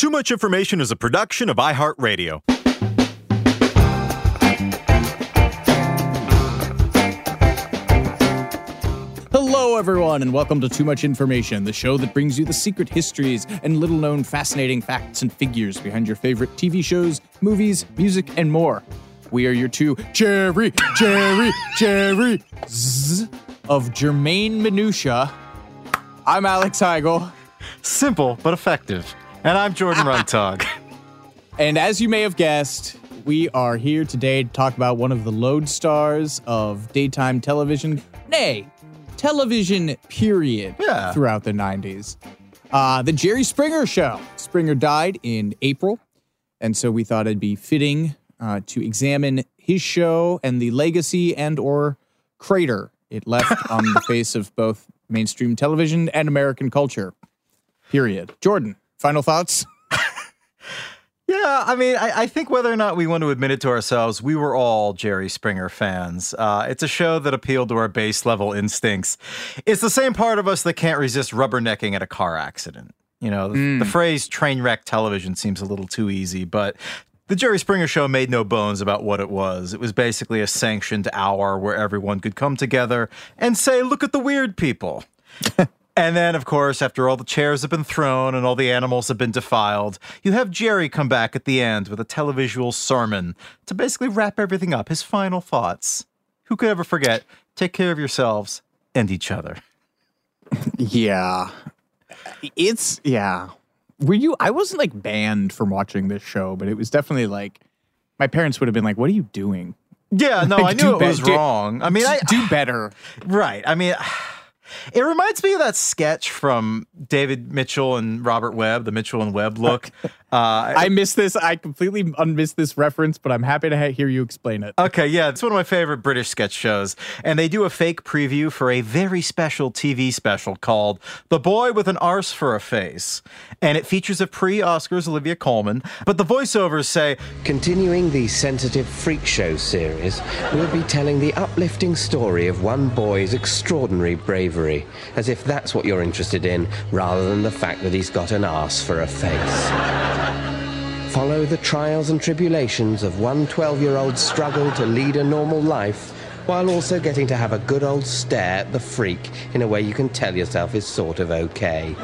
Too Much Information is a production of iHeartRadio. Hello, everyone, and welcome to Too Much Information, the show that brings you the secret histories and little known fascinating facts and figures behind your favorite TV shows, movies, music, and more. We are your two Jerry, Jerry, Jerry of Germain Minutia. I'm Alex Heigl. Simple but effective. And I'm Jordan Runtagh. And as you may have guessed, we are here today to talk about one of the lodestars of daytime television, nay, television period yeah. throughout the 90s. Uh, the Jerry Springer Show. Springer died in April, and so we thought it'd be fitting uh, to examine his show and the legacy and or crater it left on the face of both mainstream television and American culture. Period. Jordan, Final thoughts? Yeah, I mean, I, I, think whether or not we want to admit it to ourselves, we were all Jerry Springer fans. Uh, it's a show that appealed to our base level instincts. It's the same part of us that can't resist rubbernecking at a car accident. You know, mm. the, the phrase train wreck television seems a little too easy, but the Jerry Springer Show made no bones about what it was. It was basically a sanctioned hour where everyone could come together and say, look at the weird people. And then, of course, after all the chairs have been thrown and all the animals have been defiled, you have Jerry come back at the end with a televisual sermon to basically wrap everything up, his final thoughts. Who could ever forget? Take care of yourselves and each other. yeah. It's, yeah. Were you, I wasn't like banned from watching this show, but it was definitely like, my parents would have been like, what are you doing? Yeah, no, like, I knew it be- was wrong. I mean, I do better. Right. I mean, it reminds me of that sketch from David Mitchell and Robert Webb, the Mitchell and Webb look. Uh, I missed this. I completely unmissed this reference, but I'm happy to ha- hear you explain it. Okay, yeah, it's one of my favorite British sketch shows, and they do a fake preview for a very special TV special called "The Boy with an Arse for a Face," and it features a pre-Oscars Olivia Colman. But the voiceovers say, "Continuing the sensitive freak show series, we'll be telling the uplifting story of one boy's extraordinary bravery, as if that's what you're interested in, rather than the fact that he's got an arse for a face." Follow the trials and tribulations of one 12 year old's struggle to lead a normal life while also getting to have a good old stare at the freak in a way you can tell yourself is sort of okay.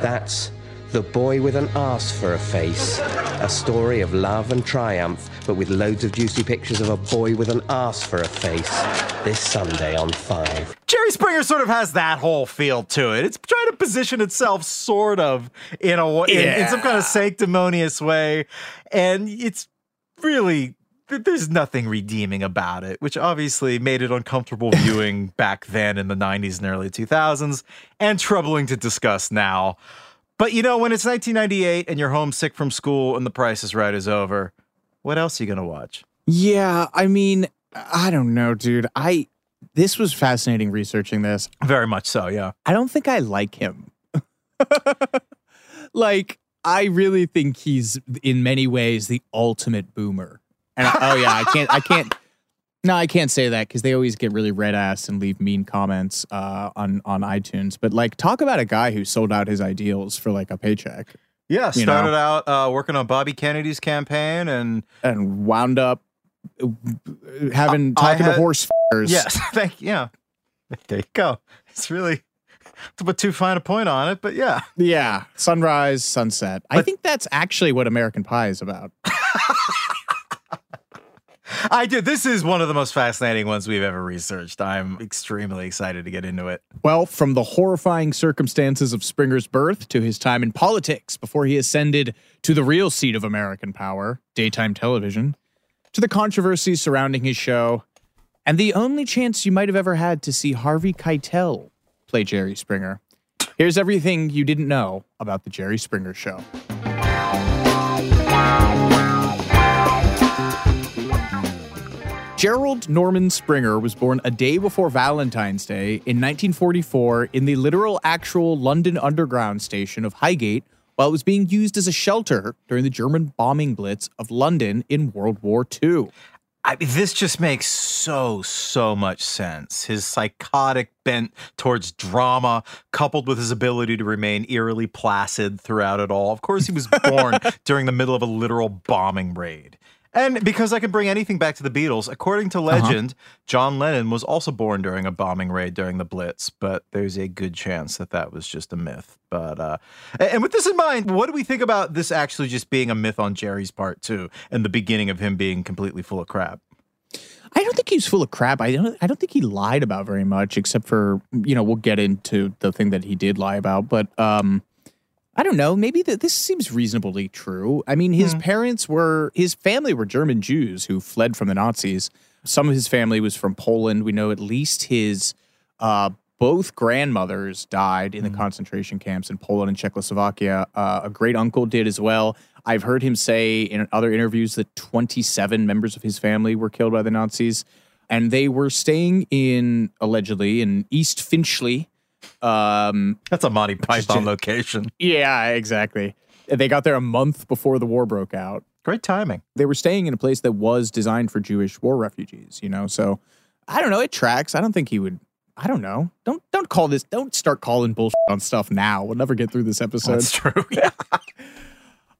That's the Boy with an Arse for a Face. A story of love and triumph, but with loads of juicy pictures of a boy with an ass for a face. This Sunday on 5. Jerry Springer sort of has that whole feel to it. It's trying to position itself sort of in a in, yeah. in some kind of sanctimonious way. And it's really there's nothing redeeming about it, which obviously made it uncomfortable viewing back then in the 90s and early 2000s and troubling to discuss now. But you know, when it's 1998 and you're homesick from school and The Price is Right is over, what else are you gonna watch? Yeah, I mean, I don't know, dude. I this was fascinating researching this. Very much so, yeah. I don't think I like him. like I really think he's in many ways the ultimate boomer. And I, oh yeah, I can't I can't no, I can't say that because they always get really red ass and leave mean comments uh, on on iTunes. But like, talk about a guy who sold out his ideals for like a paycheck. Yeah, You started know. out uh, working on Bobby Kennedy's campaign, and and wound up uh, having I- I talking had- to horse f***ers. yes, thank yeah. There you go. It's really to put too fine a point on it, but yeah. Yeah. Sunrise, sunset. I think that's actually what American Pie is about. I do. This is one of the most fascinating ones we've ever researched. I'm extremely excited to get into it. Well, from the horrifying circumstances of Springer's birth to his time in politics before he ascended to the real seat of American power, daytime television, to the controversies surrounding his show, and the only chance you might have ever had to see Harvey Keitel play Jerry Springer. Here's everything you didn't know about the Jerry Springer Show. Gerald Norman Springer was born a day before Valentine's Day in 1944 in the literal actual London Underground station of Highgate while it was being used as a shelter during the German bombing blitz of London in World War II. I mean, this just makes so, so much sense. His psychotic bent towards drama, coupled with his ability to remain eerily placid throughout it all. Of course, he was born during the middle of a literal bombing raid. And because I can bring anything back to the Beatles, according to legend, John Lennon was also born during a bombing raid during the Blitz, but there's a good chance that that was just a myth. But uh, and with this in mind, what do we think about this actually just being a myth on Jerry's part too, and the beginning of him being completely full of crap? I don't think he was full of crap. I don't I don't think he lied about very much except for, you know, we'll get into the thing that he did lie about, but um I don't know. Maybe that this seems reasonably true. I mean, his parents were his family were German Jews who fled from the Nazis. Some of his family was from Poland. We know at least his uh, both grandmothers died in the concentration camps in Poland and Czechoslovakia. Uh, a great uncle did as well. I've heard him say in other interviews that 27 members of his family were killed by the Nazis, and they were staying in allegedly in East Finchley. Um, That's a Monty Python location. yeah, exactly. They got there a month before the war broke out. Great timing. They were staying in a place that was designed for Jewish war refugees, you know. So I don't know, it tracks. I don't think he would I don't know. Don't don't call this don't start calling bullshit on stuff now. We'll never get through this episode. That's true. Yeah.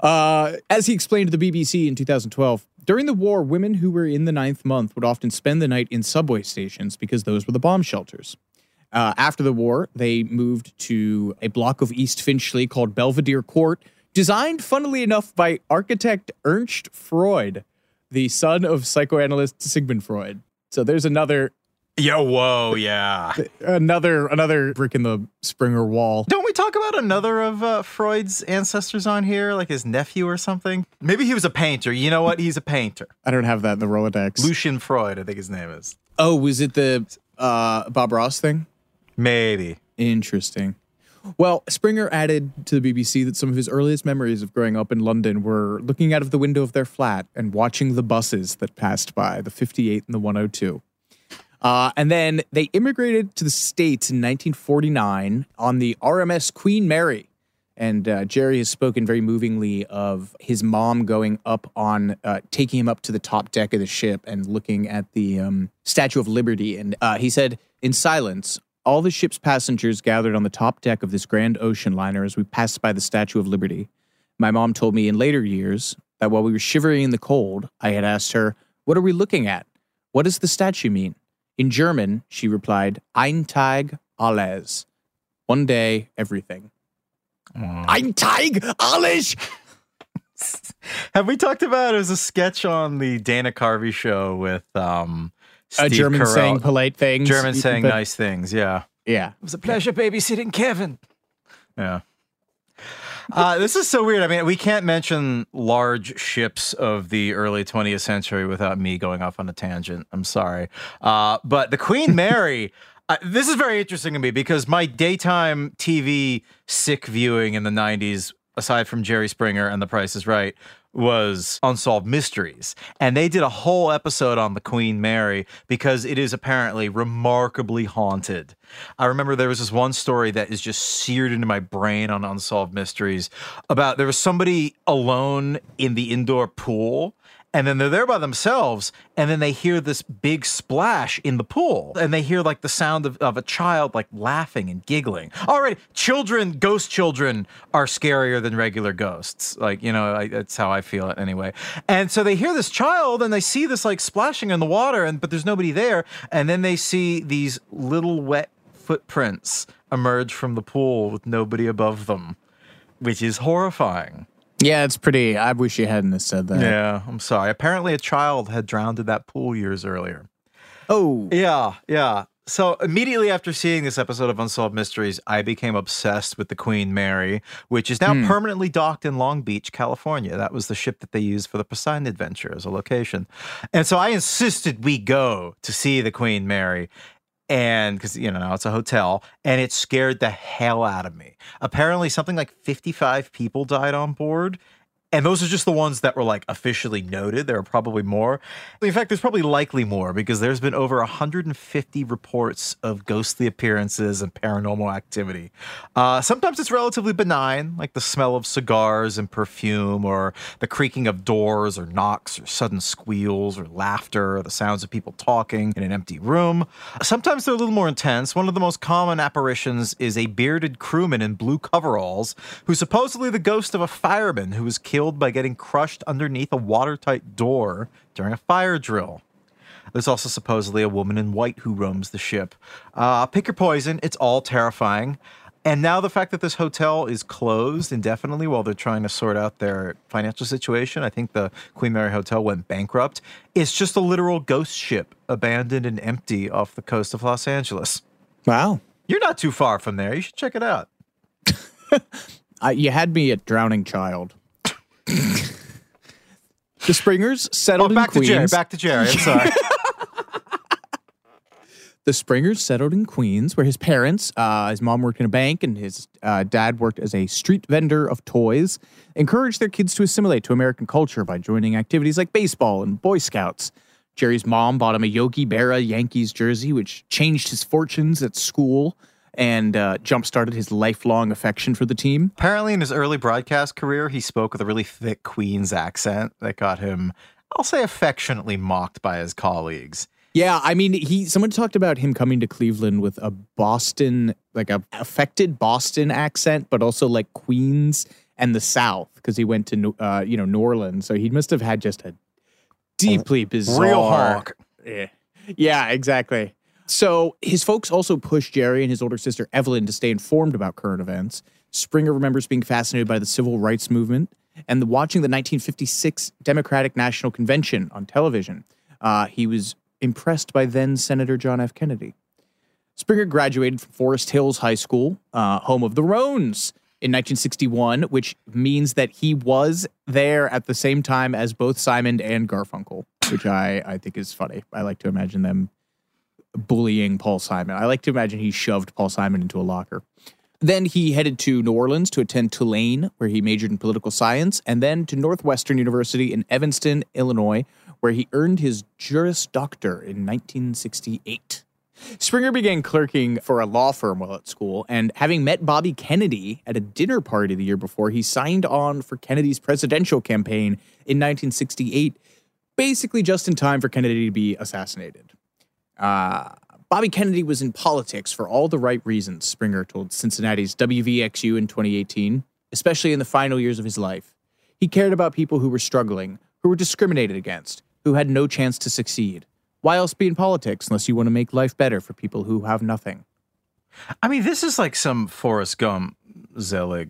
Uh, as he explained to the BBC in 2012, during the war, women who were in the ninth month would often spend the night in subway stations because those were the bomb shelters. Uh, after the war, they moved to a block of East Finchley called Belvedere Court, designed, funnily enough, by architect Ernst Freud, the son of psychoanalyst Sigmund Freud. So there's another Yo, whoa, yeah. another another brick in the Springer wall. Don't we talk about another of uh, Freud's ancestors on here, like his nephew or something? Maybe he was a painter. You know what? He's a painter. I don't have that in the Rolodex. Lucian Freud, I think his name is. oh, was it the uh, Bob Ross thing? Maybe. Interesting. Well, Springer added to the BBC that some of his earliest memories of growing up in London were looking out of the window of their flat and watching the buses that passed by, the 58 and the 102. Uh, and then they immigrated to the States in 1949 on the RMS Queen Mary. And uh, Jerry has spoken very movingly of his mom going up on, uh, taking him up to the top deck of the ship and looking at the um, Statue of Liberty. And uh, he said, in silence, all the ship's passengers gathered on the top deck of this grand ocean liner as we passed by the Statue of Liberty. My mom told me in later years that while we were shivering in the cold, I had asked her, What are we looking at? What does the statue mean? In German, she replied, Ein Tag alles. One day, everything. Ein Tag alles! Have we talked about it was a sketch on the Dana Carvey show with um A German Carell. saying polite things. German saying but- nice things, yeah. Yeah. It was a pleasure babysitting Kevin. Yeah. Uh, this is so weird. I mean, we can't mention large ships of the early 20th century without me going off on a tangent. I'm sorry. Uh, but the Queen Mary, uh, this is very interesting to me because my daytime TV sick viewing in the 90s aside from Jerry Springer and The Price is Right, was Unsolved Mysteries. And they did a whole episode on the Queen Mary because it is apparently remarkably haunted. I remember there was this one story that is just seared into my brain on Unsolved Mysteries about there was somebody alone in the indoor pool and then they're there by themselves and then they hear this big splash in the pool. And they hear like the sound of, of a child like laughing and giggling. All right children ghost children are scarier than regular ghosts. Like you know I, that's how i feel it anyway. And so they hear this child and they see this like splashing in the water and but there's nobody there. And then they see these little wet footprints emerge from the pool with nobody above them which is horrifying Yeah, it's pretty. I wish you hadn't have said that. yeah, I'm sorry. Apparently, a child had drowned in that pool years earlier. Oh, Yeah, yeah. So immediately after seeing this episode of Unsolved Mysteries, I became obsessed with the Queen Mary, which is now hmm. permanently docked in Long Beach, California. That was the ship that they used for the Poseidon Adventure as a location. And so I insisted we go to see the Queen Mary. And because, you know, now it's a hotel, and it scared the hell out of me. Apparently, something like 55 people died on board. And those are just the ones that were like officially noted. There are probably more. In fact, there's probably likely more because there's been over 150 reports of ghostly appearances and paranormal activity. Uh, sometimes it's relatively benign, like the smell of cigars and perfume, or the creaking of doors, or knocks, or sudden squeals, or laughter, or the sounds of people talking in an empty room. Sometimes they're a little more intense. One of the most common apparitions is a bearded crewman in blue coveralls who's supposedly the ghost of a fireman who was killed by getting crushed underneath a watertight door during a fire drill. There's also supposedly a woman in white who roams the ship. Uh, pick your poison, it's all terrifying. And now the fact that this hotel is closed indefinitely while they're trying to sort out their financial situation, I think the Queen Mary Hotel went bankrupt. It's just a literal ghost ship abandoned and empty off the coast of Los Angeles. wow. You're not too far from there. You should check it out. Uh, you had me at drowning child. the Springers settled Oh, back in Queens. to Jerry. Back to Jerry. I'm sorry. the Springers settled in Queens, where his parents, uh, his mom worked in a bank and his uh, dad worked as a street vendor of toys, encouraged their kids to assimilate to American culture by joining activities like baseball and Boy Scouts. Jerry's mom bought him a Yogi Berra Yankees jersey, which changed his fortunes at school and uh, jump started his lifelong affection for the team. Apparently, in his early broadcast career, he spoke with a really thick Queen's accent that got him, I'll say, affectionately mocked by his colleagues. Yeah, I mean, he someone talked about him coming to Cleveland with a Boston, like a affected Boston accent, but also like Queens and the South because he went to uh, you know New Orleans, so he must have had just a deeply bizarre. Real honk. Yeah. yeah, exactly. So his folks also pushed Jerry and his older sister Evelyn to stay informed about current events. Springer remembers being fascinated by the civil rights movement and the, watching the 1956 Democratic National Convention on television. Uh, he was impressed by then Senator John F. Kennedy. Springer graduated from Forest Hills High School, uh, home of the Roans, in 1961, which means that he was there at the same time as both Simon and Garfunkel, which I, I think is funny. I like to imagine them bullying Paul Simon. I like to imagine he shoved Paul Simon into a locker. Then he headed to New Orleans to attend Tulane, where he majored in political science, and then to Northwestern University in Evanston, Illinois, where he earned his Juris Doctor in 1968. Springer began clerking for a law firm while at school, and having met Bobby Kennedy at a dinner party the year before, he signed on for Kennedy's presidential campaign in 1968, basically just in time for Kennedy to be assassinated. Uh, Bobby Kennedy was in politics for all the right reasons, Springer told Cincinnati's WVXU in 2018, especially in the final years of his life. He cared about people who were struggling, who were discriminated against, who had no chance to succeed. Why else be in politics unless you want to make life better for people who have nothing? I mean, this is like some Forrest Gump Zelig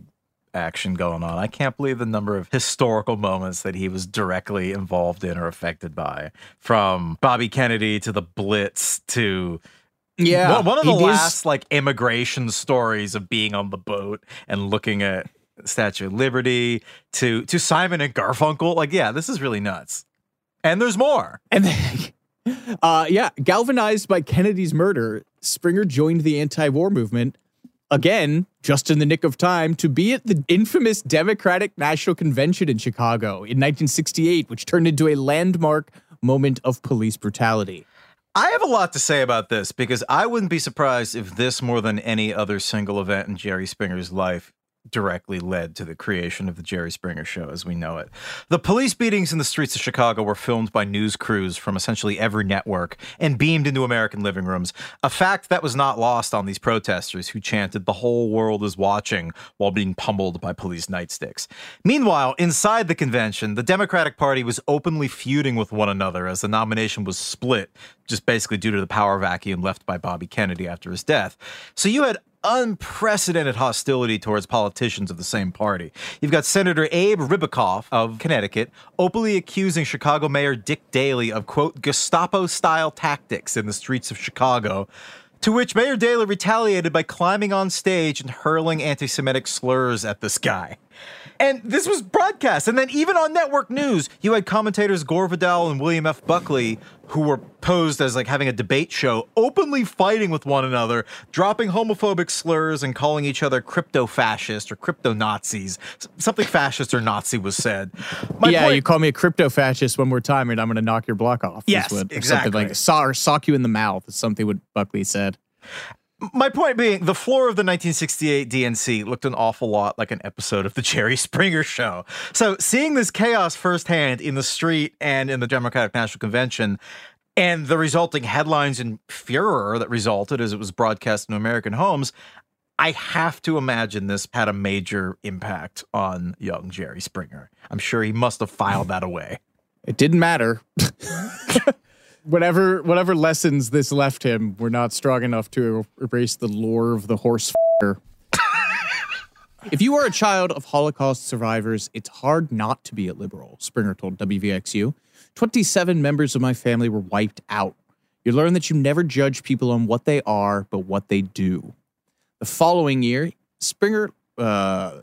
action going on. I can't believe the number of historical moments that he was directly involved in or affected by, from Bobby Kennedy to the Blitz to Yeah, one, one of the he is- last like immigration stories of being on the boat and looking at Statue of Liberty to to Simon and Garfunkel. Like, yeah, this is really nuts. And there's more. And then, uh, yeah, galvanized by Kennedy's murder, Springer joined the anti war movement again, just in the nick of time, to be at the infamous Democratic National Convention in Chicago in 1968, which turned into a landmark moment of police brutality. I have a lot to say about this because I wouldn't be surprised if this, more than any other single event in Jerry Springer's life, directly led to the creation of the Jerry Springer Show as we know it. The police beatings in the streets of Chicago were filmed by news crews from essentially every network and beamed into American living rooms, a fact that was not lost on these protesters who chanted, The whole world is watching, while being pummeled by police nightsticks. Meanwhile, inside the convention, the Democratic Party was openly feuding with one another as the nomination was split, just basically due to the power vacuum left by Bobby Kennedy after his death. So you had unprecedented hostility towards politicians of the same party. You've got Senator Abe Ribicoff of Connecticut openly accusing Chicago Mayor Dick Daley of, quote, Gestapo style tactics in the streets of Chicago. To which Mayor Daley retaliated by climbing on stage and hurling anti Semitic slurs at this guy. And this was broadcast. And then even on network news, you had commentators Gore Vidal and William F. Buckley, who were posed as like having a debate show, openly fighting with one another, dropping homophobic slurs and calling each other crypto fascist or crypto Nazis. Something fascist or Nazi was said. My yeah, point- you call me a crypto fascist one more time and I'm going to knock your block off. Yes, what, exactly. Something like saw or sock you in the mouth is something what Buckley said. My point being, the floor of the 1968 DNC looked an awful lot like an episode of the Jerry Springer Show. So, seeing this chaos firsthand in the street and in the Democratic National Convention, and the resulting headlines and furor that resulted as it was broadcast in American homes, I have to imagine this had a major impact on young Jerry Springer. I'm sure he must have filed that away. It didn't matter. whatever whatever lessons this left him were not strong enough to erase the lore of the horse. if you are a child of Holocaust survivors, it's hard not to be a liberal, Springer told WVXU. 27 members of my family were wiped out. You learn that you never judge people on what they are, but what they do. The following year, Springer uh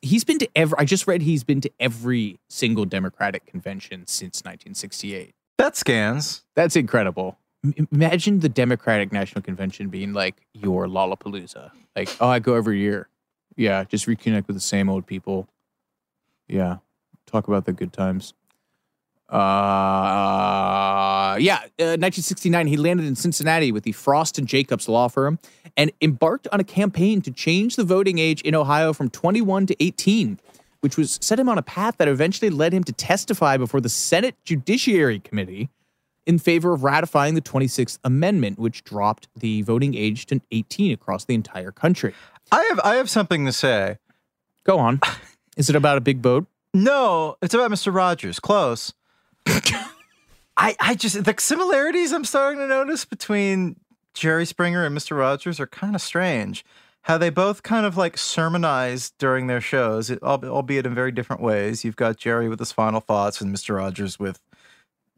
he's been to every I just read he's been to every single Democratic convention since 1968. That scans. That's incredible. M- imagine the Democratic National Convention being like your Lollapalooza. Like, oh, I go every year. Yeah, just reconnect with the same old people. Yeah, talk about the good times. Uh, yeah, uh, 1969, he landed in Cincinnati with the Frost and Jacobs law firm and embarked on a campaign to change the voting age in Ohio from 21 to 18 which was set him on a path that eventually led him to testify before the Senate Judiciary Committee in favor of ratifying the 26th Amendment, which dropped the voting age to 18 across the entire country. I have I have something to say. Go on. Is it about a big boat? No, it's about Mr. Rogers. Close. I I just the similarities I'm starting to notice between Jerry Springer and Mr. Rogers are kind of strange how they both kind of like sermonize during their shows, albeit in very different ways. You've got Jerry with his final thoughts and Mr. Rogers with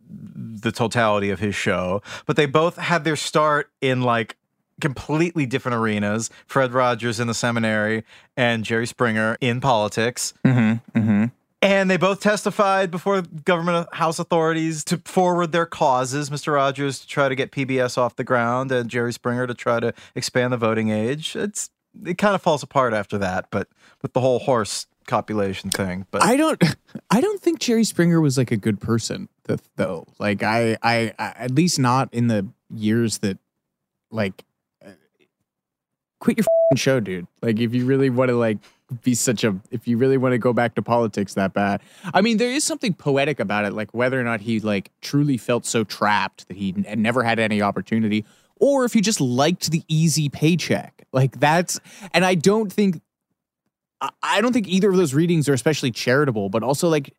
the totality of his show, but they both had their start in like completely different arenas. Fred Rogers in the seminary and Jerry Springer in politics. Mm-hmm, mm-hmm. And they both testified before government house authorities to forward their causes. Mr. Rogers to try to get PBS off the ground, and Jerry Springer to try to expand the voting age. It's it kind of falls apart after that, but with the whole horse copulation thing. But I don't, I don't think Jerry Springer was like a good person though. Like I, I, I at least not in the years that, like, uh, quit your show, dude. Like if you really want to like be such a, if you really want to go back to politics that bad. I mean, there is something poetic about it, like whether or not he like truly felt so trapped that he n- never had any opportunity or if you just liked the easy paycheck. Like that's, and I don't think, I don't think either of those readings are especially charitable, but also like,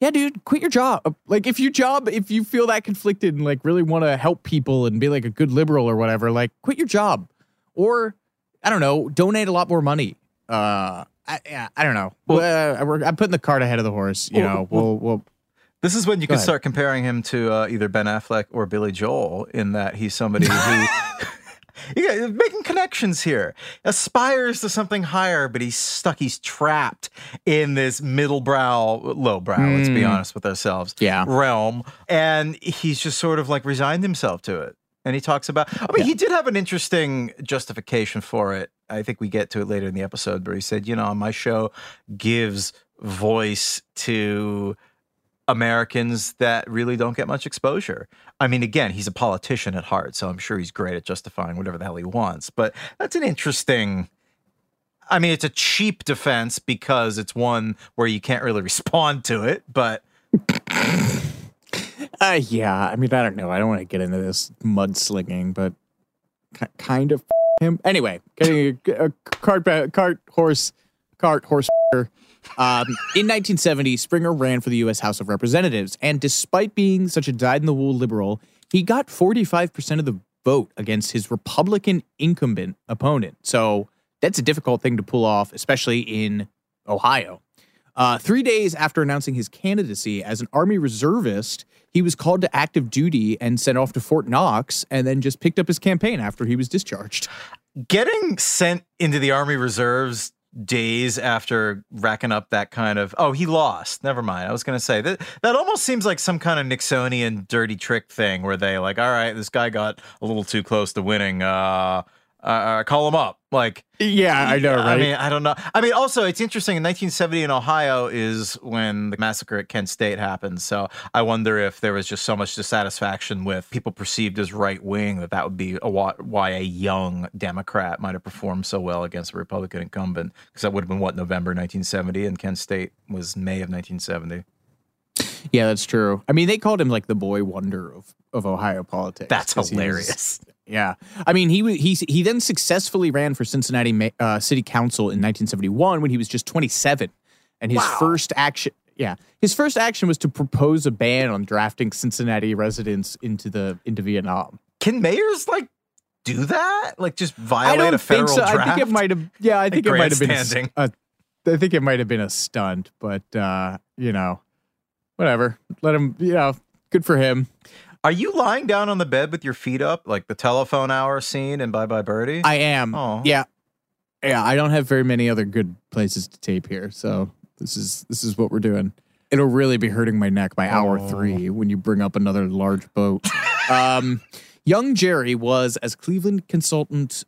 yeah, dude, quit your job. Like if you job, if you feel that conflicted and like really want to help people and be like a good liberal or whatever, like quit your job or I don't know, donate a lot more money. Uh, I, I don't know. Well, uh, I'm putting the cart ahead of the horse. You well, know, we'll, we'll this is when you can start comparing him to uh, either Ben Affleck or Billy Joel, in that he's somebody who. yeah, making connections here. Aspires to something higher, but he's stuck. He's trapped in this middle brow, low brow. Mm. Let's be hmm. honest with ourselves. Yeah, realm, and he's just sort of like resigned himself to it. And he talks about, I mean, yeah. he did have an interesting justification for it. I think we get to it later in the episode where he said, you know, my show gives voice to Americans that really don't get much exposure. I mean, again, he's a politician at heart, so I'm sure he's great at justifying whatever the hell he wants. But that's an interesting. I mean, it's a cheap defense because it's one where you can't really respond to it, but. uh, yeah, I mean, I don't know. I don't want to get into this mudslinging, but kind of him. Anyway, getting a, a cart, cart, horse, cart, horse. Um, in 1970, Springer ran for the U.S. House of Representatives, and despite being such a dyed-in-the-wool liberal, he got 45% of the vote against his Republican incumbent opponent. So that's a difficult thing to pull off, especially in Ohio. Uh, three days after announcing his candidacy as an Army reservist, he was called to active duty and sent off to Fort Knox, and then just picked up his campaign after he was discharged. Getting sent into the Army Reserves days after racking up that kind of oh he lost. Never mind. I was going to say that that almost seems like some kind of nixonian dirty trick thing where they like all right this guy got a little too close to winning. Uh uh, uh, call him up. Like, yeah, I know, right? I mean, I don't know. I mean, also, it's interesting. In 1970 in Ohio is when the massacre at Kent State happened. So I wonder if there was just so much dissatisfaction with people perceived as right wing that that would be a, why a young Democrat might have performed so well against a Republican incumbent. Because that would have been what November 1970, and Kent State was May of 1970. Yeah, that's true. I mean, they called him like the boy wonder of of Ohio politics. That's hilarious. Yeah, I mean he he he then successfully ran for Cincinnati uh, City Council in 1971 when he was just 27, and his wow. first action. Yeah, his first action was to propose a ban on drafting Cincinnati residents into the into Vietnam. Can mayors like do that? Like just violate a federal so. draft? I think it might have. Yeah, I think it might have been. A, I think it might have been a stunt, but uh, you know, whatever. Let him. You know, good for him. Are you lying down on the bed with your feet up, like the telephone hour scene in Bye Bye Birdie? I am. Oh. Yeah. Yeah, I don't have very many other good places to tape here, so this is this is what we're doing. It'll really be hurting my neck by hour oh. three when you bring up another large boat. um, young Jerry was, as Cleveland consultant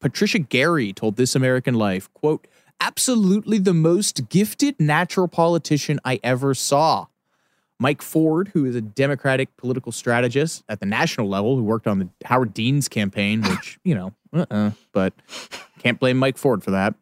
Patricia Gary told This American Life, quote, absolutely the most gifted natural politician I ever saw. Mike Ford, who is a Democratic political strategist at the national level, who worked on the Howard Dean's campaign, which, you know, uh-uh, but can't blame Mike Ford for that.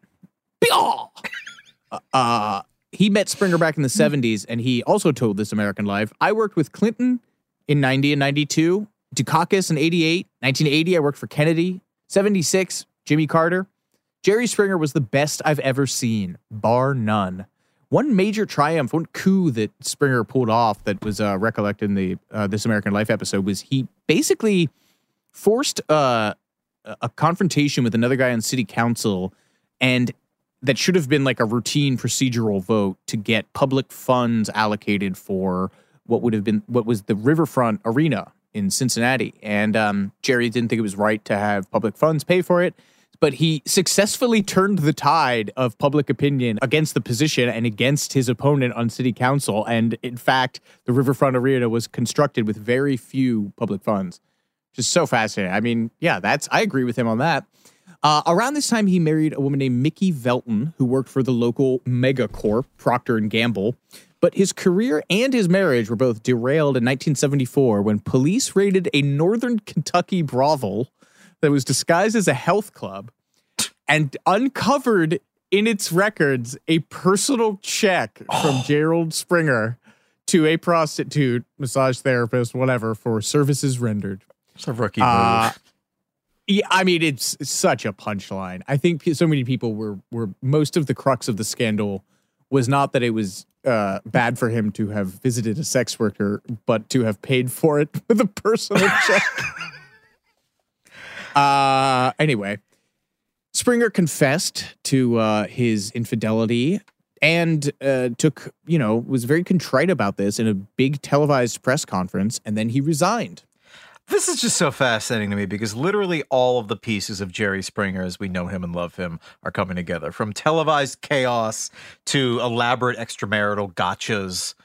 Uh, uh, he met Springer back in the 70s, and he also told This American Life I worked with Clinton in 90 and 92, Dukakis in 88, 1980, I worked for Kennedy, 76, Jimmy Carter. Jerry Springer was the best I've ever seen, bar none. One major triumph, one coup that Springer pulled off that was uh, recollected in the uh, This American Life episode was he basically forced uh, a confrontation with another guy on city council and that should have been like a routine procedural vote to get public funds allocated for what would have been what was the riverfront arena in Cincinnati. And um, Jerry didn't think it was right to have public funds pay for it but he successfully turned the tide of public opinion against the position and against his opponent on city council. And in fact, the Riverfront Arena was constructed with very few public funds. Just so fascinating. I mean, yeah, that's I agree with him on that. Uh, around this time, he married a woman named Micki Velton, who worked for the local megacorp Procter and Gamble. But his career and his marriage were both derailed in 1974 when police raided a northern Kentucky brothel that was disguised as a health club and uncovered in its records a personal check from Gerald Springer to a prostitute, massage therapist, whatever, for services rendered. It's a rookie uh, move. Yeah, I mean, it's such a punchline. I think so many people were were most of the crux of the scandal was not that it was uh, bad for him to have visited a sex worker, but to have paid for it with a personal check. Uh, anyway, Springer confessed to uh, his infidelity and uh, took, you know, was very contrite about this in a big televised press conference, and then he resigned. This is just so fascinating to me because literally all of the pieces of Jerry Springer as we know him and love him are coming together from televised chaos to elaborate extramarital gotchas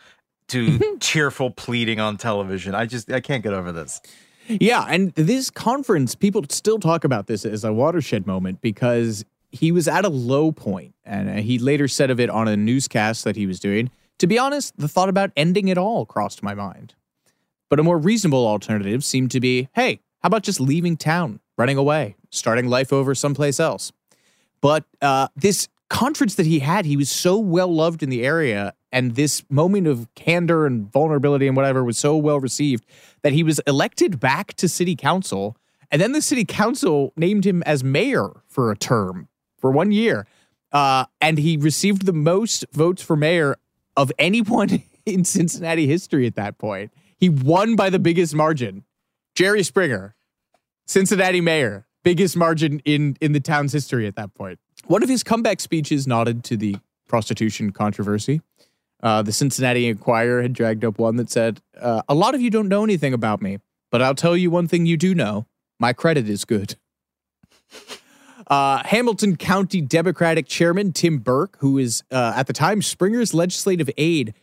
to cheerful pleading on television. I just I can't get over this. Yeah, and this conference, people still talk about this as a watershed moment because he was at a low point, and uh, he later said of it on a newscast that he was doing. To be honest, the thought about ending it all crossed my mind. But a more reasonable alternative seemed to be hey, how about just leaving town, running away, starting life over someplace else? But uh, this conference that he had, he was so well loved in the area, and this moment of candor and vulnerability and whatever was so well received that he was elected back to city council. And then the city council named him as mayor for a term for one year. Uh, and he received the most votes for mayor of anyone in Cincinnati history at that point. He won by the biggest margin. Jerry Springer, Cincinnati mayor, biggest margin in in the town's history at that point. One of his comeback speeches nodded to the prostitution controversy. Uh, the Cincinnati Enquirer had dragged up one that said, uh, "A lot of you don't know anything about me, but I'll tell you one thing you do know: my credit is good." Uh, Hamilton County Democratic Chairman Tim Burke, who is uh, at the time Springer's legislative aide,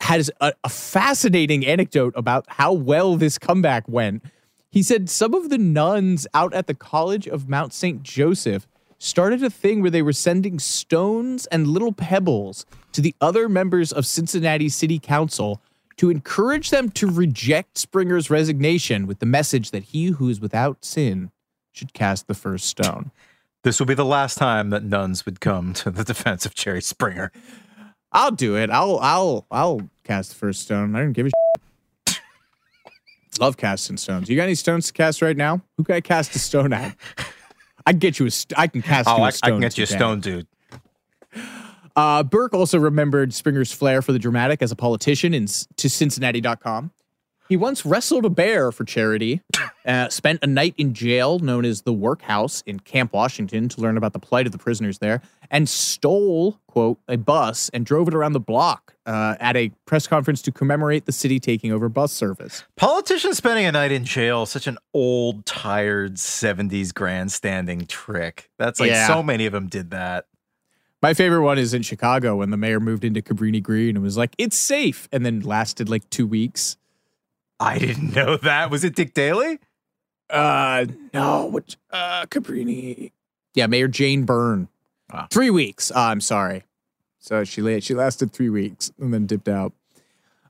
has a, a fascinating anecdote about how well this comeback went. He said some of the nuns out at the College of Mount St. Joseph started a thing where they were sending stones and little pebbles to the other members of Cincinnati City Council to encourage them to reject Springer's resignation with the message that he who is without sin should cast the first stone. This will be the last time that nuns would come to the defense of Jerry Springer. I'll do it. I'll I'll I'll cast the first stone. I don't give a shit. Love casting stones. You got any stones to cast right now? Who can I cast a stone at? I can get you a. St- I can cast oh, you a I, can get you a stone, dude. Uh, Burke also remembered Springer's flair for the dramatic as a politician in, to Cincinnati.com. He once wrestled a bear for charity, uh, spent a night in jail known as the Workhouse in Camp Washington to learn about the plight of the prisoners there, and stole, quote, a bus and drove it around the block uh, at a press conference to commemorate the city taking over bus service. Politicians spending a night in jail, such an old, tired 70s grandstanding trick. That's like Yeah. so many of them did that. My favorite one is in Chicago when the mayor moved into Cabrini Green and was like, it's safe, and then lasted like two weeks. I didn't know that. Was it Dick Daley? Uh, no, which uh, Cabrini. Yeah, Mayor Jane Byrne. Ah. Three weeks. Uh, I'm sorry. So she la- she lasted three weeks and then dipped out.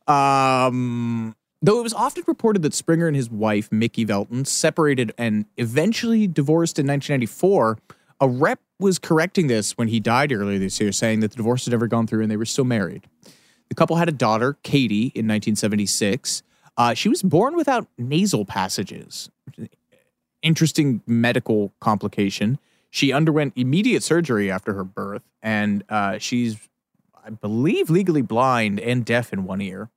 Um, though it was often reported that Springer and his wife Micki Velton separated and eventually divorced in 1994. A rep was correcting this when he died earlier this year, saying that the divorce had never gone through and they were still married. The couple had a daughter, Katie, in 1976. Uh, she was born without nasal passages. Interesting medical complication. She underwent immediate surgery after her birth, and uh, she's, I believe, legally blind and deaf in one ear.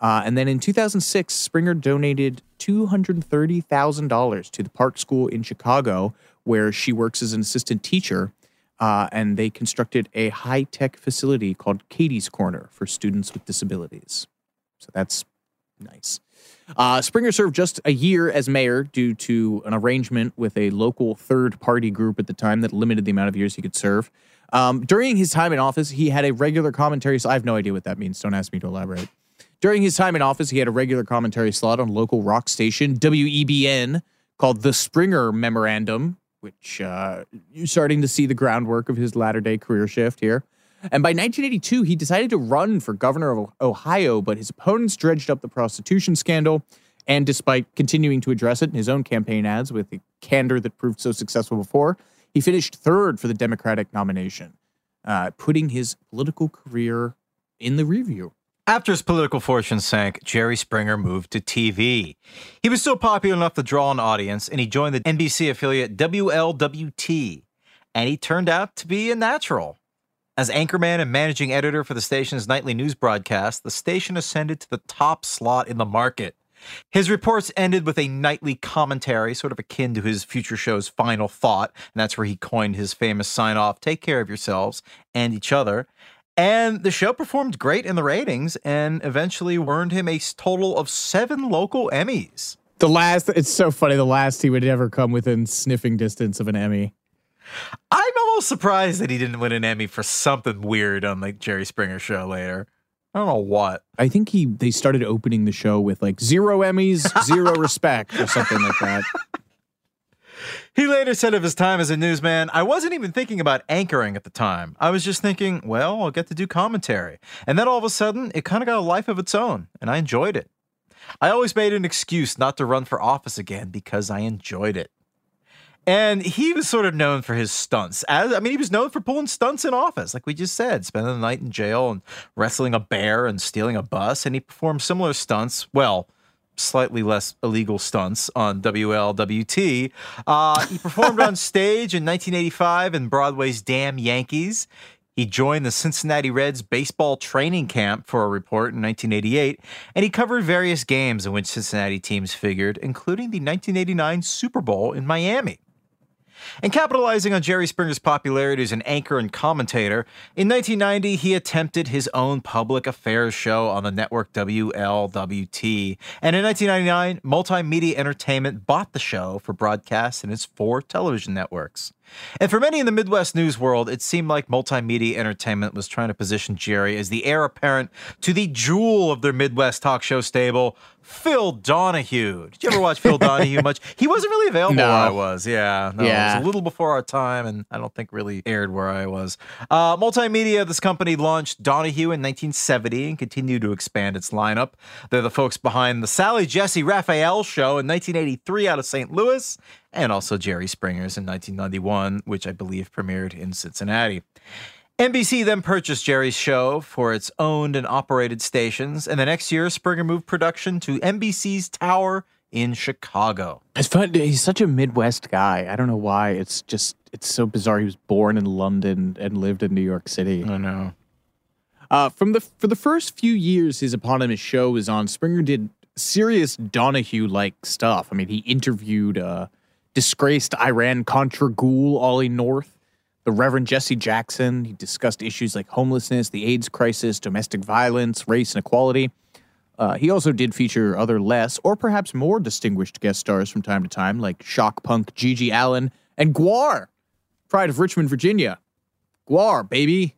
Uh, and then in 2006, Springer donated $230,000 to the Park School in Chicago, where she works as an assistant teacher. Uh, and they constructed a high tech facility called Katie's Corner for students with disabilities. So that's nice. Uh, Springer served just a year as mayor due to an arrangement with a local third party group at the time that limited the amount of years he could serve. Um, during his time in office, he had a regular commentary. So I have no idea what that means. Don't ask me to elaborate. During his time in office, he had a regular commentary slot on local rock station WEBN called the Springer Memorandum, which uh, you're starting to see the groundwork of his latter day career shift here. And by 1982, he decided to run for governor of Ohio, but his opponents dredged up the prostitution scandal. And despite continuing to address it in his own campaign ads with the candor that proved so successful before, he finished third for the Democratic nomination, uh, putting his political career in the review. After his political fortune sank, Jerry Springer moved to TV. He was still popular enough to draw an audience, and he joined the NBC affiliate WLWT, and he turned out to be a natural. As anchorman and managing editor for the station's nightly news broadcast, the station ascended to the top slot in the market. His reports ended with a nightly commentary, sort of akin to his future show's Final Thought, and that's where he coined his famous sign off Take care of yourselves and each other. And the show performed great in the ratings and eventually earned him a total of seven local Emmys. The last, it's so funny, the last he would ever come within sniffing distance of an Emmy. I'm almost surprised that he didn't win an Emmy for something weird on the Jerry Springer show later. I don't know what. I think he they started opening the show with like zero Emmys, zero respect, or something like that. He later said of his time as a newsman, I wasn't even thinking about anchoring at the time. I was just thinking, well, I'll get to do commentary. And then all of a sudden, it kind of got a life of its own, and I enjoyed it. I always made an excuse not to run for office again because I enjoyed it. And he was sort of known for his stunts. As I mean, he was known for pulling stunts in office, like we just said, spending the night in jail and wrestling a bear and stealing a bus. And he performed similar stunts. Well, slightly less illegal stunts on WLWT. Uh, he performed on stage in 1985 in Broadway's Damn Yankees. He joined the Cincinnati Reds baseball training camp for a report in 1988, and he covered various games in which Cincinnati teams figured, including the 1989 Super Bowl in Miami. And capitalizing on Jerry Springer's popularity as an anchor and commentator, in 1990 he attempted his own public affairs show on the network WLWT. And in 1999, Multimedia Entertainment bought the show for broadcast in its four television networks. And for many in the Midwest news world, it seemed like Multimedia Entertainment was trying to position Jerry as the heir apparent to the jewel of their Midwest talk show stable, Phil Donahue. Did you ever watch Phil Donahue much? He wasn't really available No. where I was. Yeah. No, Yeah. It was a little before our time, and I don't think really aired where I was. Uh, Multimedia, this company launched Donahue in 1970 and continued to expand its lineup. They're the folks behind the Sally Jessy Raphael show in 1983 out of St. Louis, and also Jerry Springer's in 1991, which I believe premiered in Cincinnati. NBC then purchased Jerry's show for its owned and operated stations, and the next year, Springer moved production to NBC's Tower in Chicago. It's fun. He's such a Midwest guy. I don't know why. It's just it's so bizarre. He was born in London and lived in New York City. I know. Uh, from the for the first few years his eponymous show was on, Springer did serious Donahue like stuff. I mean, he interviewed uh, disgraced Iran Contra ghoul Ollie North, the Reverend Jesse Jackson. He discussed issues like homelessness, the AIDS crisis, domestic violence, race and equality. Uh, he also did feature other less or perhaps more distinguished guest stars from time to time, like shock punk GG Allin and Gwar, pride of Richmond, Virginia. Gwar, baby.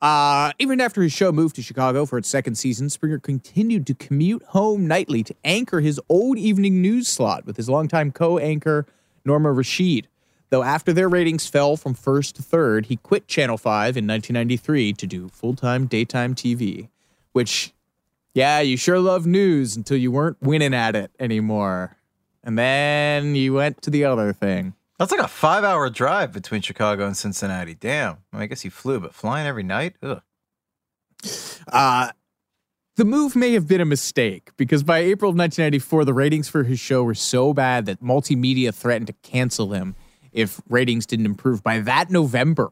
Uh, even after his show moved to Chicago for its second season, Springer continued to commute home nightly to anchor his old evening news slot with his longtime co anchor, Norma Rashid. Though after their ratings fell from first to third, he quit Channel 5 in 1993 to do full time daytime TV, which, yeah, you sure love news until you weren't winning at it anymore. And then you went to the other thing. That's like a five hour drive between Chicago and Cincinnati. Damn. I, mean, I guess he flew, but flying every night? Ugh. Uh, the move may have been a mistake because by April of 1994, the ratings for his show were so bad that multimedia threatened to cancel him if ratings didn't improve by that November.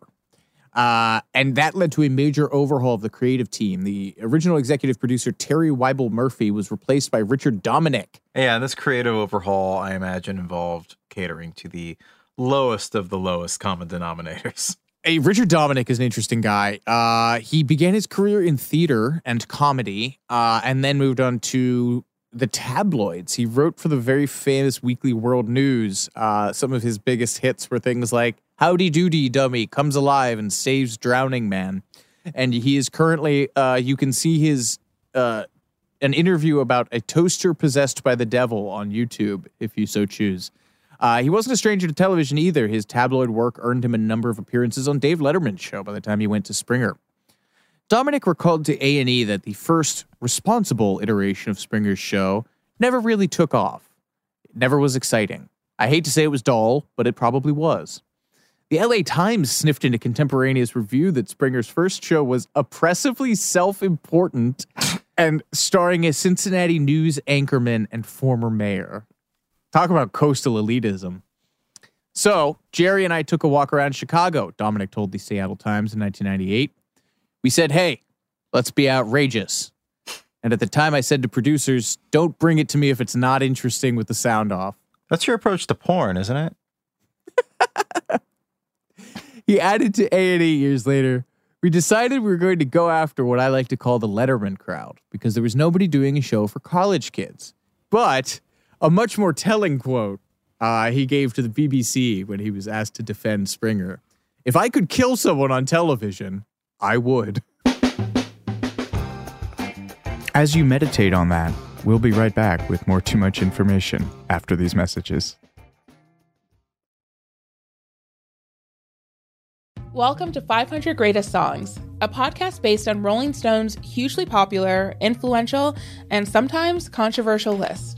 Uh, and that led to a major overhaul of the creative team. The original executive producer, Terry Weibel Murphy, was replaced by Richard Dominick. Yeah, this creative overhaul, I imagine, involved catering to the lowest of the lowest common denominators. Richard Dominick is an interesting guy. Uh, he began his career in theater and comedy, uh, and then moved on to the tabloids. He wrote for the very famous Weekly World News. Uh, some of his biggest hits were things like "Howdy Doody Dummy comes alive and saves drowning man," and he is currently. Uh, you can see his uh, an interview about a toaster possessed by the devil on YouTube if you so choose. Uh, he wasn't a stranger to television either. His tabloid work earned him a number of appearances on Dave Letterman's show by the time he went to Springer. Dominick recalled to A&E that the first responsible iteration of Springer's show never really took off. It never was exciting. I hate to say it was dull, but it probably was. The LA Times sniffed in a contemporaneous review that Springer's first show was oppressively self important and starring a Cincinnati news anchorman and former mayor. Talk about coastal elitism. So, Jerry and I took a walk around Chicago, Dominick told the Seattle Times in 1998. We said, hey, let's be outrageous. And at the time, I said to producers, don't bring it to me if it's not interesting with the sound off. That's your approach to porn, isn't it? He added to A&E years later, we decided we were going to go after what I like to call the Letterman crowd because there was nobody doing a show for college kids. But a much more telling quote uh, he gave to the BBC when he was asked to defend Springer. If I could kill someone on television, I would. As you meditate on that, we'll be right back with more Too Much Information after these messages. Welcome to 500 Greatest Songs, a podcast based on Rolling Stone's hugely popular, influential, and sometimes controversial list.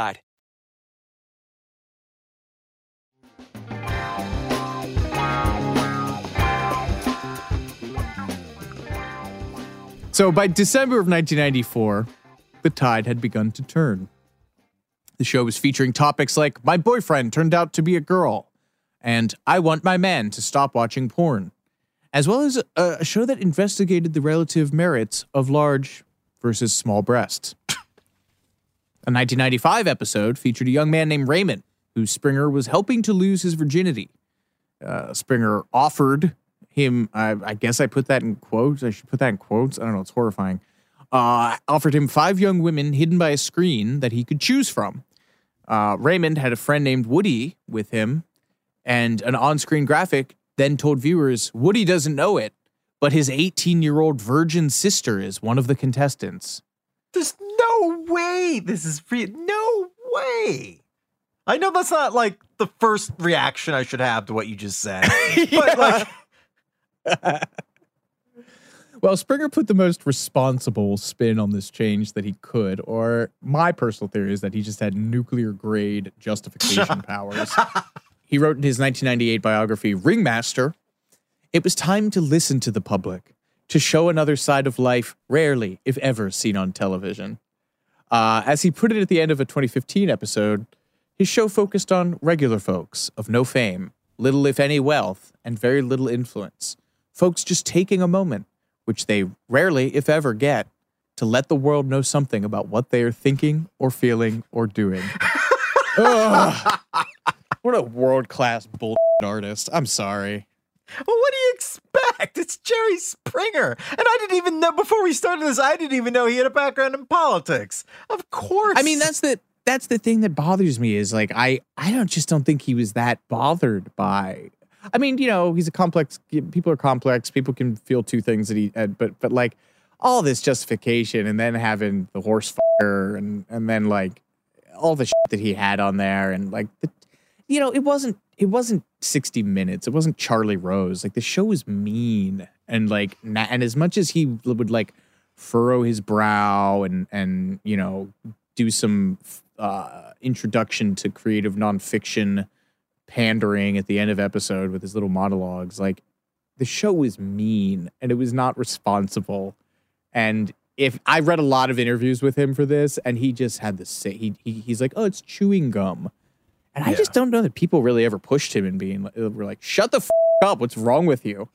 So by December of 1994, the tide had begun to turn. The show was featuring topics like My boyfriend turned out to be a girl, and I want my man to stop watching porn, as well as a, show that investigated the relative merits of large versus small breasts. A 1995 episode featured a young man named Raymond, who Springer was helping to lose his virginity. Uh, Springer offered him, I, I guess I put that in quotes. I should put that in quotes. I don't know. It's horrifying. Uh, offered him five young women hidden by a screen that he could choose from. Uh, Raymond had a friend named Woody with him, and an on screen graphic then told viewers Woody doesn't know it, but his 18 year old virgin sister is one of the contestants. There's no way this is free. No way. I know that's not like the first reaction I should have to what you just said, but like. Well, Springer put the most responsible spin on this change that he could, or my personal theory is that he just had nuclear grade justification powers. He wrote in his 1998 biography, Ringmaster, it was time to listen to the public, to show another side of life rarely, if ever, seen on television. Uh, as he put it at the end of a 2015 episode, his show focused on regular folks of no fame, little, if any, wealth, and very little influence. Folks just taking a moment, which they rarely, if ever, get, to let the world know something about what they are thinking or feeling or doing. What a world class bull artist. I'm sorry. Well, what do you expect? It's Jerry Springer. And I didn't even know before we started this, I didn't even know he had a background in politics. Of course. I mean, that's the that's the thing that bothers me is like I I don't just don't think he was that bothered by I mean, you know, he's a complex people are complex. People can feel two things that he uh, but but like all this justification and then having the horse fire and and then like all the shit that he had on there and like the you know, it wasn't it wasn't 60 minutes. It wasn't Charlie Rose. Like the show was mean and like and as much as he would like furrow his brow and and you know do some uh introduction to creative nonfiction pandering at the end of episode with his little monologues like the show was mean and it was not responsible and if I read a lot of interviews with him for this, and he just had the same. He, he he's like, oh, it's chewing gum, and I just don't know that people really ever pushed him in being like, were like, shut the f- up, what's wrong with you?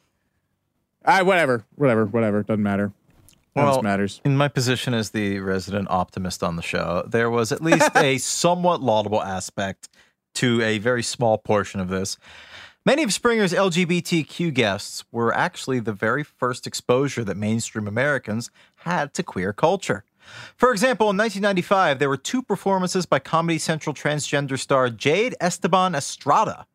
I whatever, whatever, whatever, doesn't matter. None of matters. In my position as the resident optimist on the show, there was at least a somewhat laudable aspect to a very small portion of this. Many of Springer's LGBTQ guests were actually the very first exposure that mainstream Americans had to queer culture. For example, in 1995, there were two performances by Comedy Central transgender star Jade Esteban Estrada.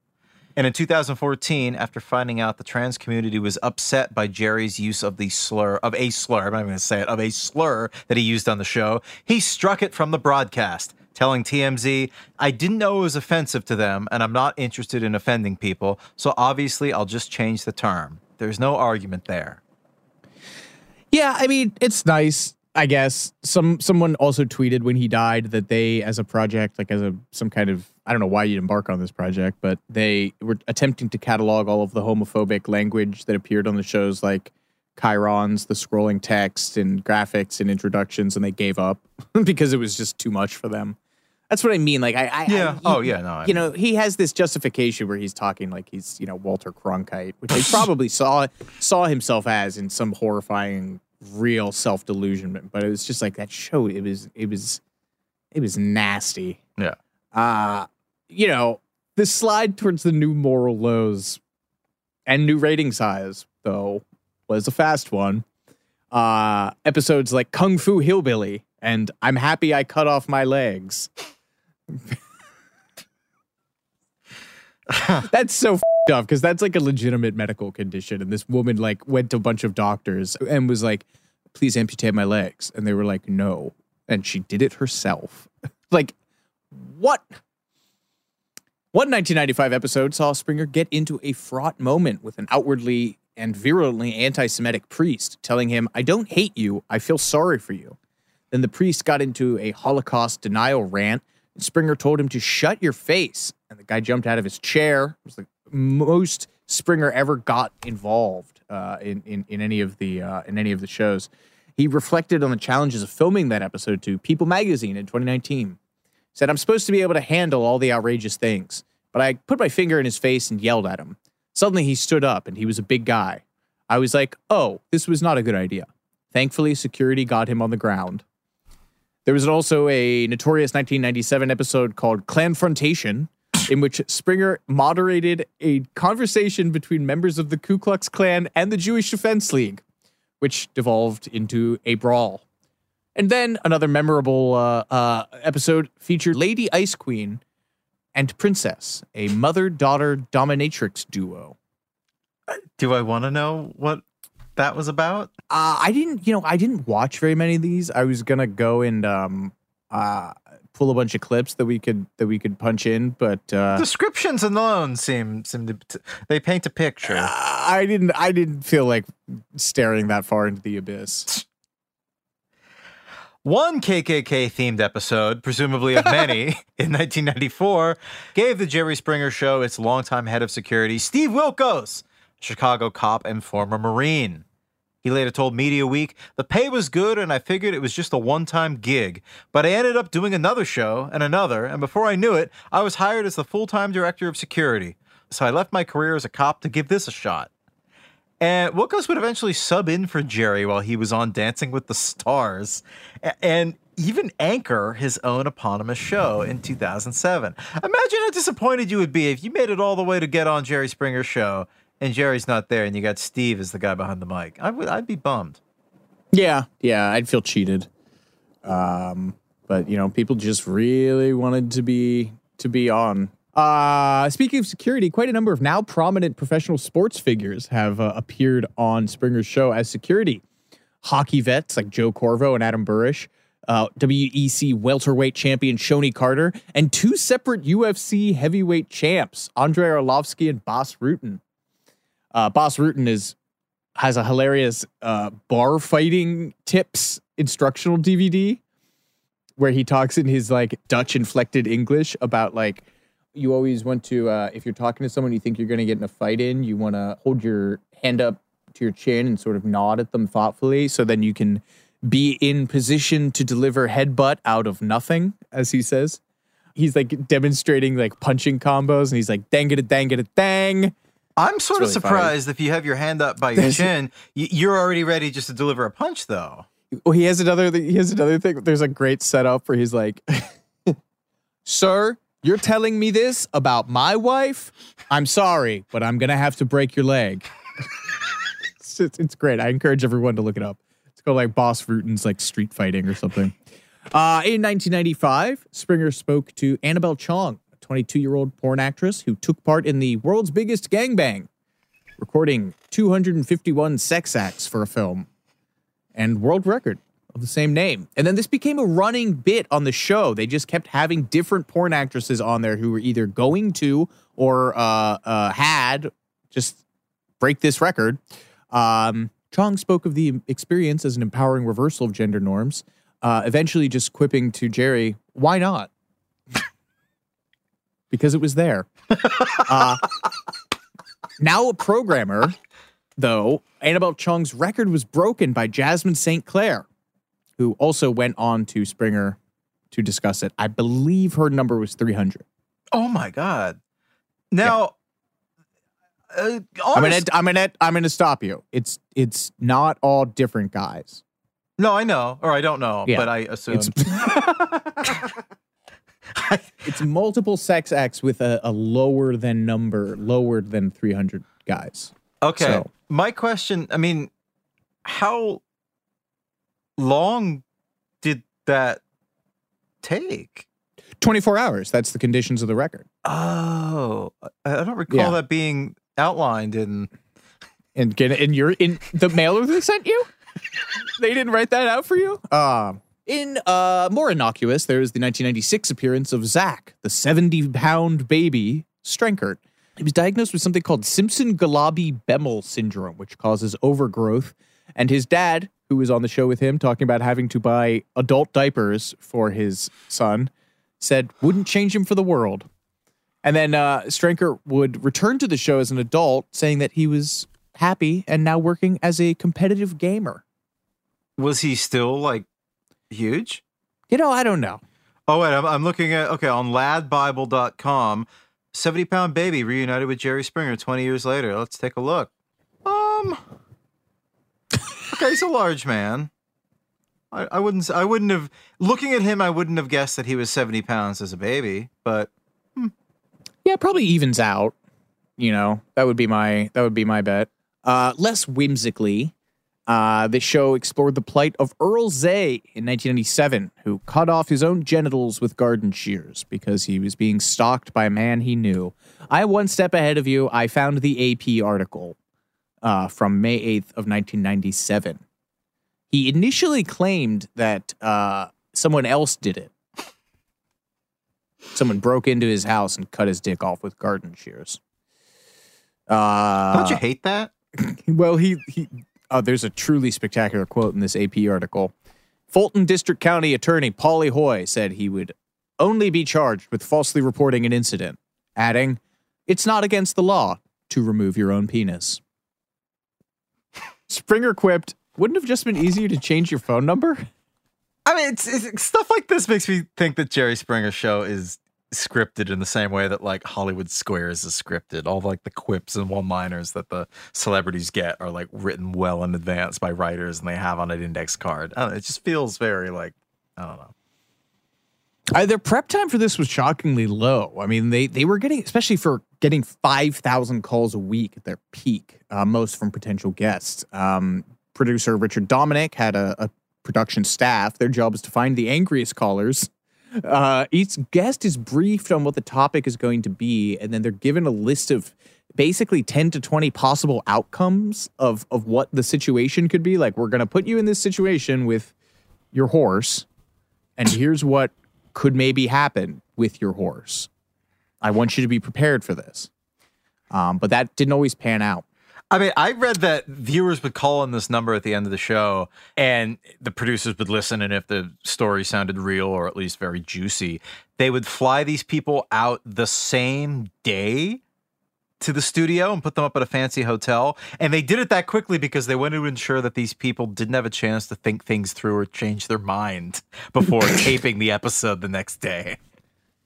And in 2014, after finding out the trans community was upset by Jerry's use of the slur, of a slur, I'm not even going to say it, of a slur that he used on the show, he struck it from the broadcast, telling TMZ, I didn't know it was offensive to them, and I'm not interested in offending people, so obviously I'll just change the term. There's no argument there. Yeah, I mean, it's nice, I guess. Some someone also tweeted when he died that they as a project, like as a some kind of I don't know why you'd embark on this project, but they were attempting to catalog all of the homophobic language that appeared on the shows like chyrons, the scrolling text and graphics and introductions, and they gave up because it was just too much for them. That's what I mean. Like I, I Yeah. I, Oh, yeah, no, I you know, he has this justification where he's talking like he's you know Walter Cronkite, which he probably saw saw himself as in some horrifying real self delusionment. But it was just like that show. It was it was it was nasty. Yeah. Uh you know, the slide towards the new moral lows and new ratings highs though was a fast one. Uh episodes like Kung Fu Hillbilly and I'm happy I cut off my legs. that's so up because that's like a legitimate medical condition and this woman like went to a bunch of doctors and was like please amputate my legs and they were like no and she did it herself like what one 1995 episode saw Springer get into a fraught moment with an outwardly and virulently anti Semitic priest telling him, I don't hate you, I feel sorry for you. Then the priest got into a Holocaust denial rant, Springer told him to shut your face. And the guy jumped out of his chair. It was the most Springer ever got involved uh, in, in, in any of the uh, in any of the shows. He reflected on the challenges of filming that episode to People magazine in 2019 said, I'm supposed to be able to handle all the outrageous things. But I put my finger in his face and yelled at him. Suddenly he stood up and he was a big guy. I was like, oh, this was not a good idea. Thankfully, security got him on the ground. There was also a notorious 1997 episode called Clanfrontation, in which Springer moderated a conversation between members of the Ku Klux Klan and the Jewish Defense League, which devolved into a brawl. And then another memorable uh, uh, episode featured Lady Ice Queen and Princess, a mother daughter dominatrix duo. Do I want to know what that was about? Uh, I didn't, you know, I didn't watch very many of these. I was gonna go and um, uh, pull a bunch of clips that we could that we could punch in, but uh, Descriptions alone seem seem to they paint a picture. I didn't. I didn't feel like staring that far into the abyss. One KKK themed episode, presumably of many, in 1994, gave the Jerry Springer Show its longtime head of security, Steve Wilkos, Chicago cop and former Marine. He later told Media Week, The pay was good and I figured it was just a one time gig, but I ended up doing another show and another, and before I knew it, I was hired as the full time director of security. So I left my career as a cop to give this a shot. And Wilkos would eventually sub in for Jerry while he was on Dancing with the Stars, and even anchor his own eponymous show in 2007. Imagine how disappointed you would be if you made it all the way to get on Jerry Springer's show and Jerry's not there and you got Steve as the guy behind the mic. I would, I'd be bummed. Yeah, yeah, I'd feel cheated. Um, but you know, people just really wanted to be to be on. Uh, speaking of security, quite a number of now prominent professional sports figures have uh, appeared on Springer's show as security. Hockey vets like Joe Corvo and Adam Burish, uh, WEC welterweight champion Shonie Carter, and two separate UFC heavyweight champs, Andrei Arlovsky and Bas Rutten. Uh, Bas Rutten is has a hilarious uh, bar fighting tips instructional DVD where he talks in his like Dutch inflected English about like you always want to uh, if you're talking to someone you think you're going to get in a fight in, you want to hold your hand up to your chin and sort of nod at them thoughtfully so then you can be in position to deliver headbutt out of nothing, as he says. He's like demonstrating like punching combos and he's like dang it, a dang it, a dang. I'm sort It's of really funny. surprised if you have your hand up by your There's- chin, you're already ready just to deliver a punch, though. Well, he has another. He has another thing. There's a great setup where he's like, "Sir, you're telling me this about my wife? I'm sorry, but I'm gonna have to break your leg." it's, it's, it's great. I encourage everyone to look it up. It's called like Bas Rutten's like street fighting or something. Uh, in 1995, Springer spoke to Annabelle Chong, 22 year old porn actress who took part in the world's biggest gangbang, recording 251 sex acts for a film and world record of the same name. And then this became a running bit on the show. They just kept having different porn actresses on there who were either going to or uh, uh, had just break this record. Um, Chong spoke of the experience as an empowering reversal of gender norms, uh, eventually just quipping to Jerry, why not? Because it was there. Uh, now a programmer, though, Annabelle Chong's record was broken by Jasmine St. Clair, who also went on to Springer to discuss it. I believe her number was 300. Oh my god! Now, uh, I'm gonna, I'm gonna, I'm gonna stop you. It's, it's not all different guys. no, I know, or I don't know, Yeah. but I assume. It's, multiple sex acts with a, a lower than number, lower than 300 guys. Okay. So- My question, I mean, how long did that take? 24 hours. That's the conditions of the record. Oh, I I don't recall Yeah. that being outlined in. And get in your in the mailer they sent you. they didn't write that out for you. Um, in uh more innocuous, there is the 1996 appearance of Zach, the 70 pound baby Strenkert. He was diagnosed with something called Simpson Golabi Behmel syndrome, which causes overgrowth. And his dad, who was on the show with him talking about having to buy adult diapers for his son, said wouldn't change him for the world. And then uh, would return to the show as an adult, saying that he was happy and now working as a competitive gamer. Was he still like huge? You know, I don't know. Oh, wait, I'm, I'm looking at, okay, on ladbible.com, 70 pound baby reunited with Jerry Springer 20 years later. Let's take a look. Um, okay, he's a large man. I, I wouldn't, I wouldn't have, looking at him, I wouldn't have guessed that he was 70 pounds as a baby, but Yeah, probably evens out. You know, that would be my that would be my bet. Uh, less whimsically, uh, the show explored the plight of Earl Zay in 1997, who cut off his own genitals with garden shears because he was being stalked by a man he knew. I am one step ahead of you. I found the AP article uh, from May 8th of 1997. He initially claimed that uh, someone else did it. Someone broke into his house and cut his dick off with garden shears. Uh, don't you hate that? well, he he. Uh, there's a truly spectacular quote in this AP article. Fulton District County Attorney Paulie Hoy said he would only be charged with falsely reporting an incident, adding, "It's not against the law to remove your own penis." Springer quipped, "Wouldn't have just been easier to change your phone number?" I mean, it's, it's stuff like this makes me think that Jerry Springer's show is scripted in the same way that like Hollywood Squares is scripted. All like the quips and one-liners that the celebrities get are like written well in advance by writers and they have on an index card. Know, it just feels very like I don't know. Uh, their prep time for this was shockingly low. I mean, they they were getting, especially for getting five thousand calls a week at their peak, uh, most from potential guests. Um, producer Richard Dominick had a, a production staff. Their job is to find the angriest callers. Uh, each guest is briefed on what the topic is going to be, and then they're given a list of basically 10 to 20 possible outcomes of of what the situation could be like we're going to put you in this situation with your horse and here's what could maybe happen with your horse. I want you to be prepared for this. Um, but that didn't always pan out. I mean, I read that viewers would call in this number at the end of the show, and the producers would listen. And if the story sounded real or at least very juicy, they would fly these people out the same day to the studio and put them up at a fancy hotel. And they did it that quickly because they wanted to ensure that these people didn't have a chance to think things through or change their mind before taping the episode the next day.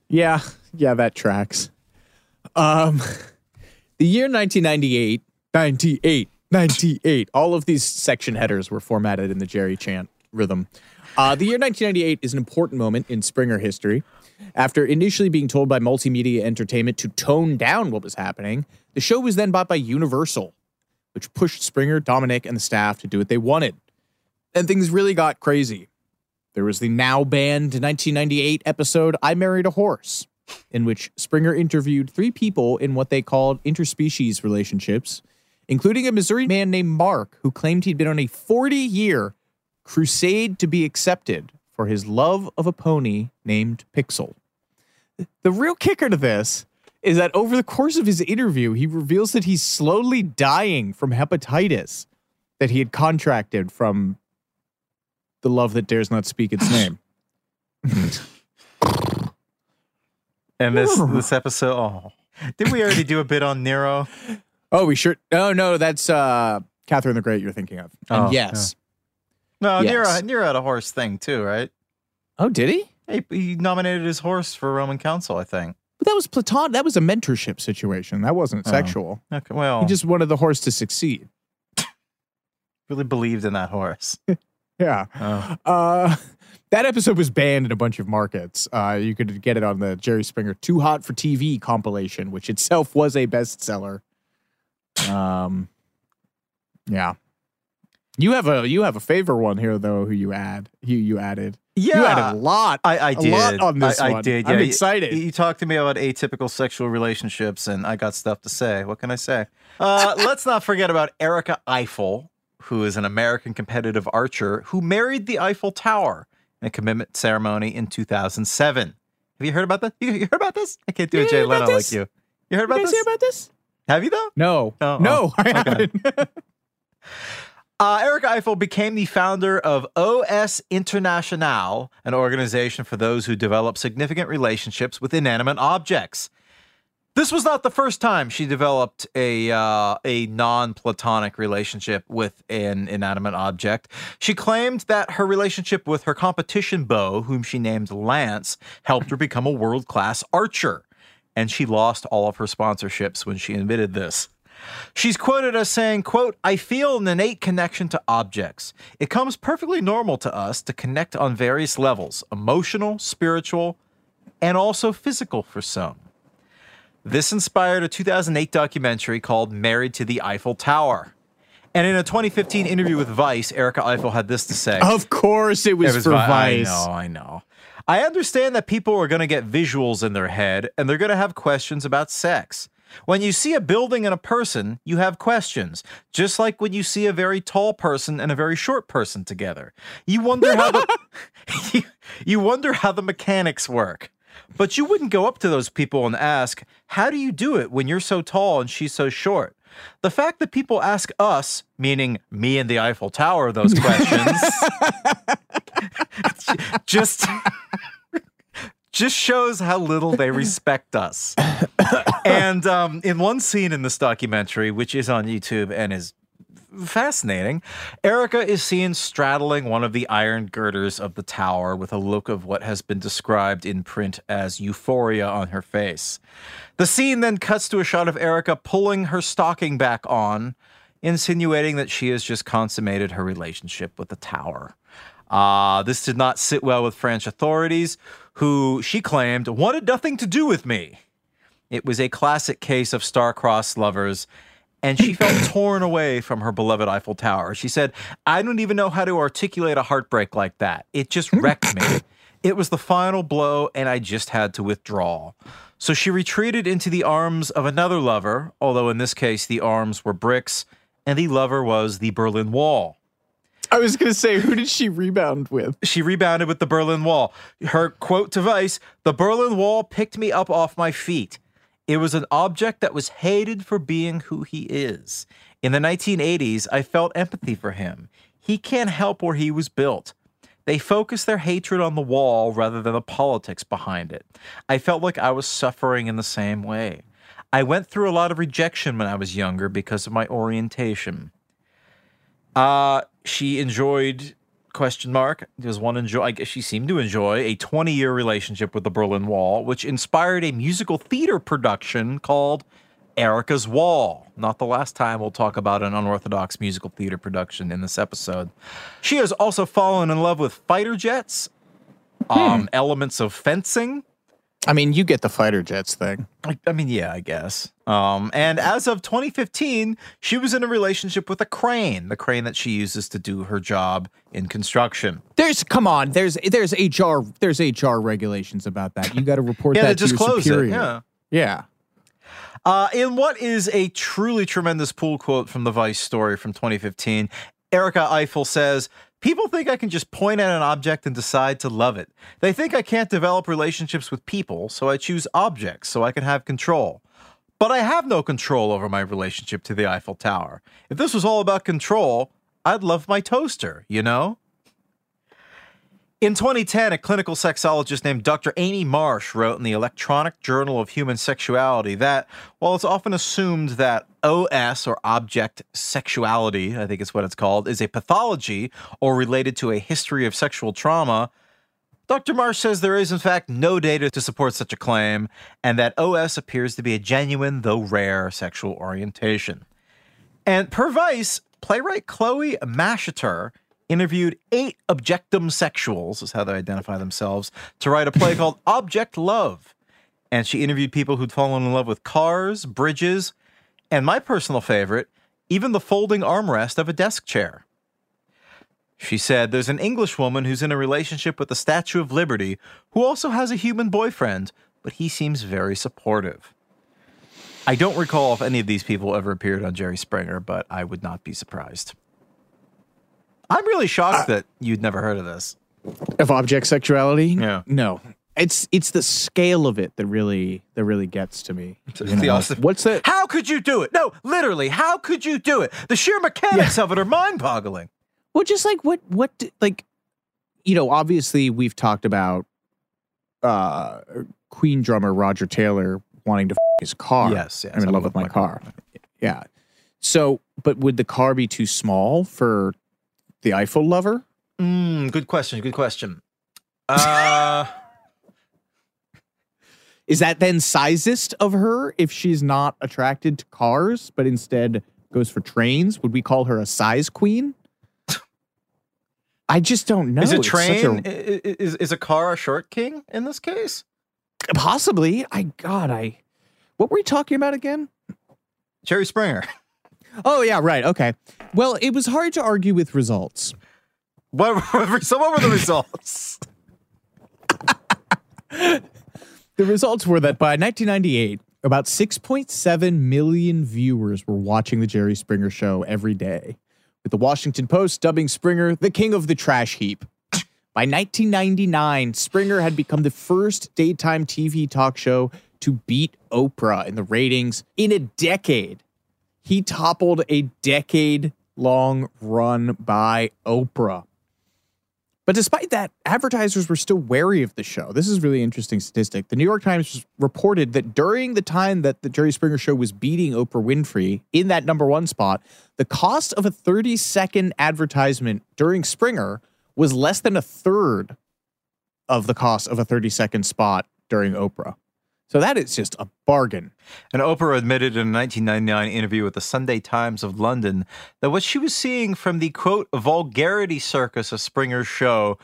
Yeah, yeah, that tracks. Um, the year 1998, 98, 98. All of these section headers were formatted in the Jerry chant rhythm. Uh, the year 1998 is an important moment in Springer history. After initially being told by Multimedia Entertainment to tone down what was happening, the show was then bought by Universal, which pushed Springer, Dominick, and the staff to do what they wanted. And things really got crazy. There was the now banned 1998 episode I Married a Horse, in which Springer interviewed three people in what they called interspecies relationships, including a Missouri man named Mark who claimed he'd been on a 40 year crusade to be accepted for his love of a pony named Pixel. The real kicker to this is that over the course of his interview, he reveals that he's slowly dying from hepatitis that he had contracted from the love that dares not speak its name. And this this episode, oh, did we already do a bit on Nero? Oh, we sure. Oh no, that's uh Catherine the Great you're thinking of. And Oh, yes. No, Yes. Nero Nero had a horse thing too, right? Oh, did he? He, he nominated his horse for Roman consul, I think. But that was Platon. That was a mentorship situation. That wasn't Oh. sexual. Okay, well, He just wanted the horse to succeed. really believed in that horse. Yeah. Oh. Uh, that episode was banned in a bunch of markets. Uh, you could get it on the Jerry Springer Too Hot for TV compilation, which itself was a bestseller. Um, yeah. You have a you have a favor one here though. Who you add? You you added. Yeah, you added a lot. I, I a did. lot on this I, one. I did. I'm yeah. You- excited. You, talked to me about atypical sexual relationships, and I got stuff to say. What can I say? Uh, let's not forget about Erika Eiffel, who is an American competitive archer who married the Eiffel Tower in a commitment ceremony in 2007. Have you heard about that? You, you heard about this? I can't do You a Jay Leno like you. You heard about you this? hear about this? Have you though? No. Oh, no, oh, I okay. haven't. Uh, Eric Eiffel became the founder of OS International, an organization for those who develop significant relationships with inanimate objects. This was not the first time she developed a uh, a non-platonic relationship with an inanimate object. She claimed that her relationship with her competition bow, whom she named Lance, helped her become a world-class archer, and she lost all of her sponsorships when she admitted this. She's quoted as saying, quote, I feel an innate connection to objects. It comes perfectly normal to us to connect on various levels, emotional, spiritual, and also physical for some. This inspired a 2008 documentary called Married to the Eiffel Tower. And in a 2015 interview with Vice, Erika Eiffel had this to say. of course, it was, for Vi- Vice. I know, I know. I understand that people are going to get visuals in their head and they're going to have questions about sex. When you see a building and a person, you have questions, just like when you see a very tall person and a very short person together. You wonder how the you, you wonder how the mechanics work. But you wouldn't go up to those people and ask, "How do you do it when you're so tall and she's so short?" The fact that people ask us, meaning me and the Eiffel Tower, those questions, just just shows how little they respect us. and um, in one scene in this documentary, which is on YouTube and is fascinating, Erika is seen straddling one of the iron girders of the tower with a look of what has been described in print as euphoria on her face. The scene then cuts to a shot of Erika pulling her stocking back on, insinuating that she has just consummated her relationship with the tower. Uh, this did not sit well with French authorities, who she claimed wanted nothing to do with me. It was a classic case of star-crossed lovers, and she felt torn away from her beloved Eiffel Tower. She said, I don't even know how to articulate a heartbreak like that. It just wrecked me. It was the final blow, and I just had to withdraw. So she retreated into the arms of another lover, although in this case the arms were bricks, and the lover was the Berlin Wall. I was going to say, who did she rebound with? She rebounded with the Berlin Wall. Her quote to Vice The Berlin Wall picked me up off my feet. It was an object that was hated for being who he is. In the 1980s, I felt empathy for him. He can't help where he was built. They focused their hatred on the wall rather than the politics behind it. I felt like I was suffering in the same way. I went through a lot of rejection when I was younger because of my orientation. Uh, she enjoyed question mark does one enjoy i guess she seemed to enjoy a 20 year relationship with the berlin wall which inspired a musical theater production called erica's wall. Not the last time we'll talk about an unorthodox musical theater production in this episode. She has also fallen in love with fighter jets um, elements of fencing I mean, you get the fighter jets thing. I, I mean, yeah, I guess. Um, and as of 2015, she was in a relationship with a crane, the crane that she uses to do her job in construction. There's come on, there's there's HR there's HR regulations about that. You got to report Yeah, that to your disclose it, superior. yeah. Yeah. Uh, in what is a truly tremendous pool quote from the Vice story from 2015, Erika Eiffel says, People think I can just point at an object and decide to love it. They think I can't develop relationships with people, so I choose objects so I can have control. But I have no control over my relationship to the Eiffel Tower. If this was all about control, I'd love my toaster, you know? In 2010, a clinical sexologist named Dr. Amy Marsh wrote in the Electronic Journal of Human Sexuality that while it's often assumed that OS or object sexuality, I think is what it's called, is a pathology or related to a history of sexual trauma, Dr. Marsh says there is, in fact, no data to support such a claim, and that OS appears to be a genuine, though rare, sexual orientation. And per Vice, playwright Chloe Masheter interviewed eight objectum sexuals, is how they identify themselves, to write a play called Object Love. And she interviewed people who'd fallen in love with cars, bridges, and my personal favorite, even the folding armrest of a desk chair. She said there's an English woman who's in a relationship with the Statue of Liberty who also has a human boyfriend, but he seems very supportive. I don't recall if any of these people ever appeared on Jerry Springer, but I would not be surprised. I'm really shocked that you'd never heard of this. Of object sexuality? Yeah. No. It's it's the scale of it that really that really gets to me. the awesome- What's that? How could you do it? No, literally, how could you do it? The sheer mechanics of it are mind boggling. Well, just like what what d- like you know, obviously we've talked about uh Queen drummer Roger Taylor wanting to f- his car. Yes, yes, I'm in love with my car. Yeah. So, but would the car be too small for the Eiffel lover? Mm, good question. Good question. Uh, Is that then sizest of her if she's not attracted to cars, but instead goes for trains? Would we call her a size queen? I just don't know. is a a- train? i- is, is a car a short king in this case? possibly. I God, I. What were we talking about again? Jerry Springer. Oh yeah, right. Okay. Well, it was hard to argue with results. What, so what were the results? The results were that by 1998, about 6.7 million viewers were watching the Jerry Springer show every day, with the Washington Post dubbing Springer the king of the trash heap. By 1999, Springer had become the first daytime TV talk show to beat Oprah in the ratings in a decade. He toppled a decade long run by Oprah. But despite that, advertisers were still wary of the show. This is really interesting statistic. The New York Times reported that during the time that the Jerry Springer show was beating Oprah Winfrey in that number one spot, the cost of a 30 second advertisement during Springer was less than a third of the cost of a 30 second spot during Oprah. So that is just a bargain. And Oprah admitted in a 1999 interview with the Sunday Times of London that what she was seeing from the quote vulgarity circus of Springer's show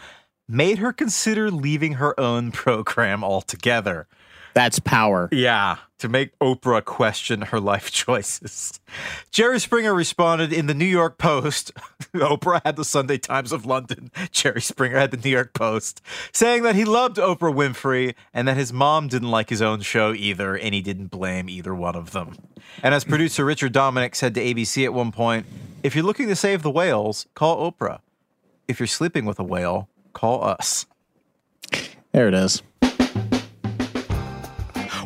made her consider leaving her own program altogether. That's power. Yeah, to make Oprah question her life choices. Jerry Springer responded in the New York Post. Oprah had the Sunday Times of London. Jerry Springer had the New York Post, saying that he loved Oprah Winfrey and that his mom didn't like his own show either, and he didn't blame either one of them. And as producer Richard Dominick said to ABC at one point, if you're looking to save the whales, call Oprah. if you're sleeping with a whale, call us. There it is.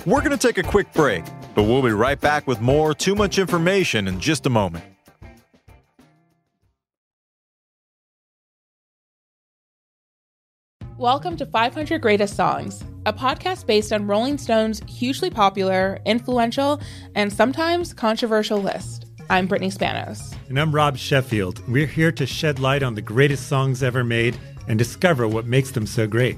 We're going to take a quick break, but we'll be right back with more Too Much Information in just a moment. Welcome to 500 Greatest Songs, a podcast based on Rolling Stone's hugely popular, influential, and sometimes controversial list. I'm Brittany Spanos. And I'm Rob Sheffield. We're here to shed light on the greatest songs ever made and discover what makes them so great.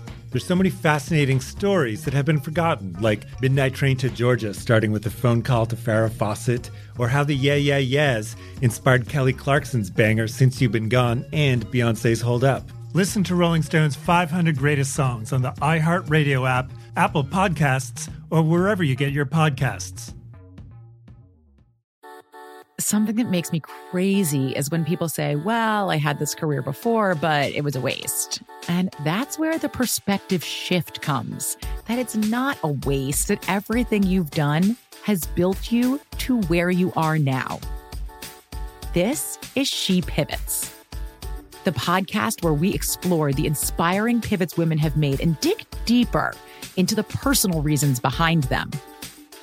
There's so many fascinating stories that have been forgotten, like Midnight Train to Georgia, starting with a phone call to Farrah Fawcett, or how the Yeah Yeah Yeahs inspired Kelly Clarkson's banger Since You've Been Gone and Beyonce's Hold Up. Listen to Rolling Stone's 500 Greatest Songs on the iHeartRadio app, Apple Podcasts, or wherever you get your podcasts. Something that makes me crazy is when people say, Well, I had this career before, but it was a waste. And that's where the perspective shift comes that it's not a waste, that everything you've done has built you to where you are now. This is She Pivots, the podcast where we explore the inspiring pivots women have made and dig deeper into the personal reasons behind them.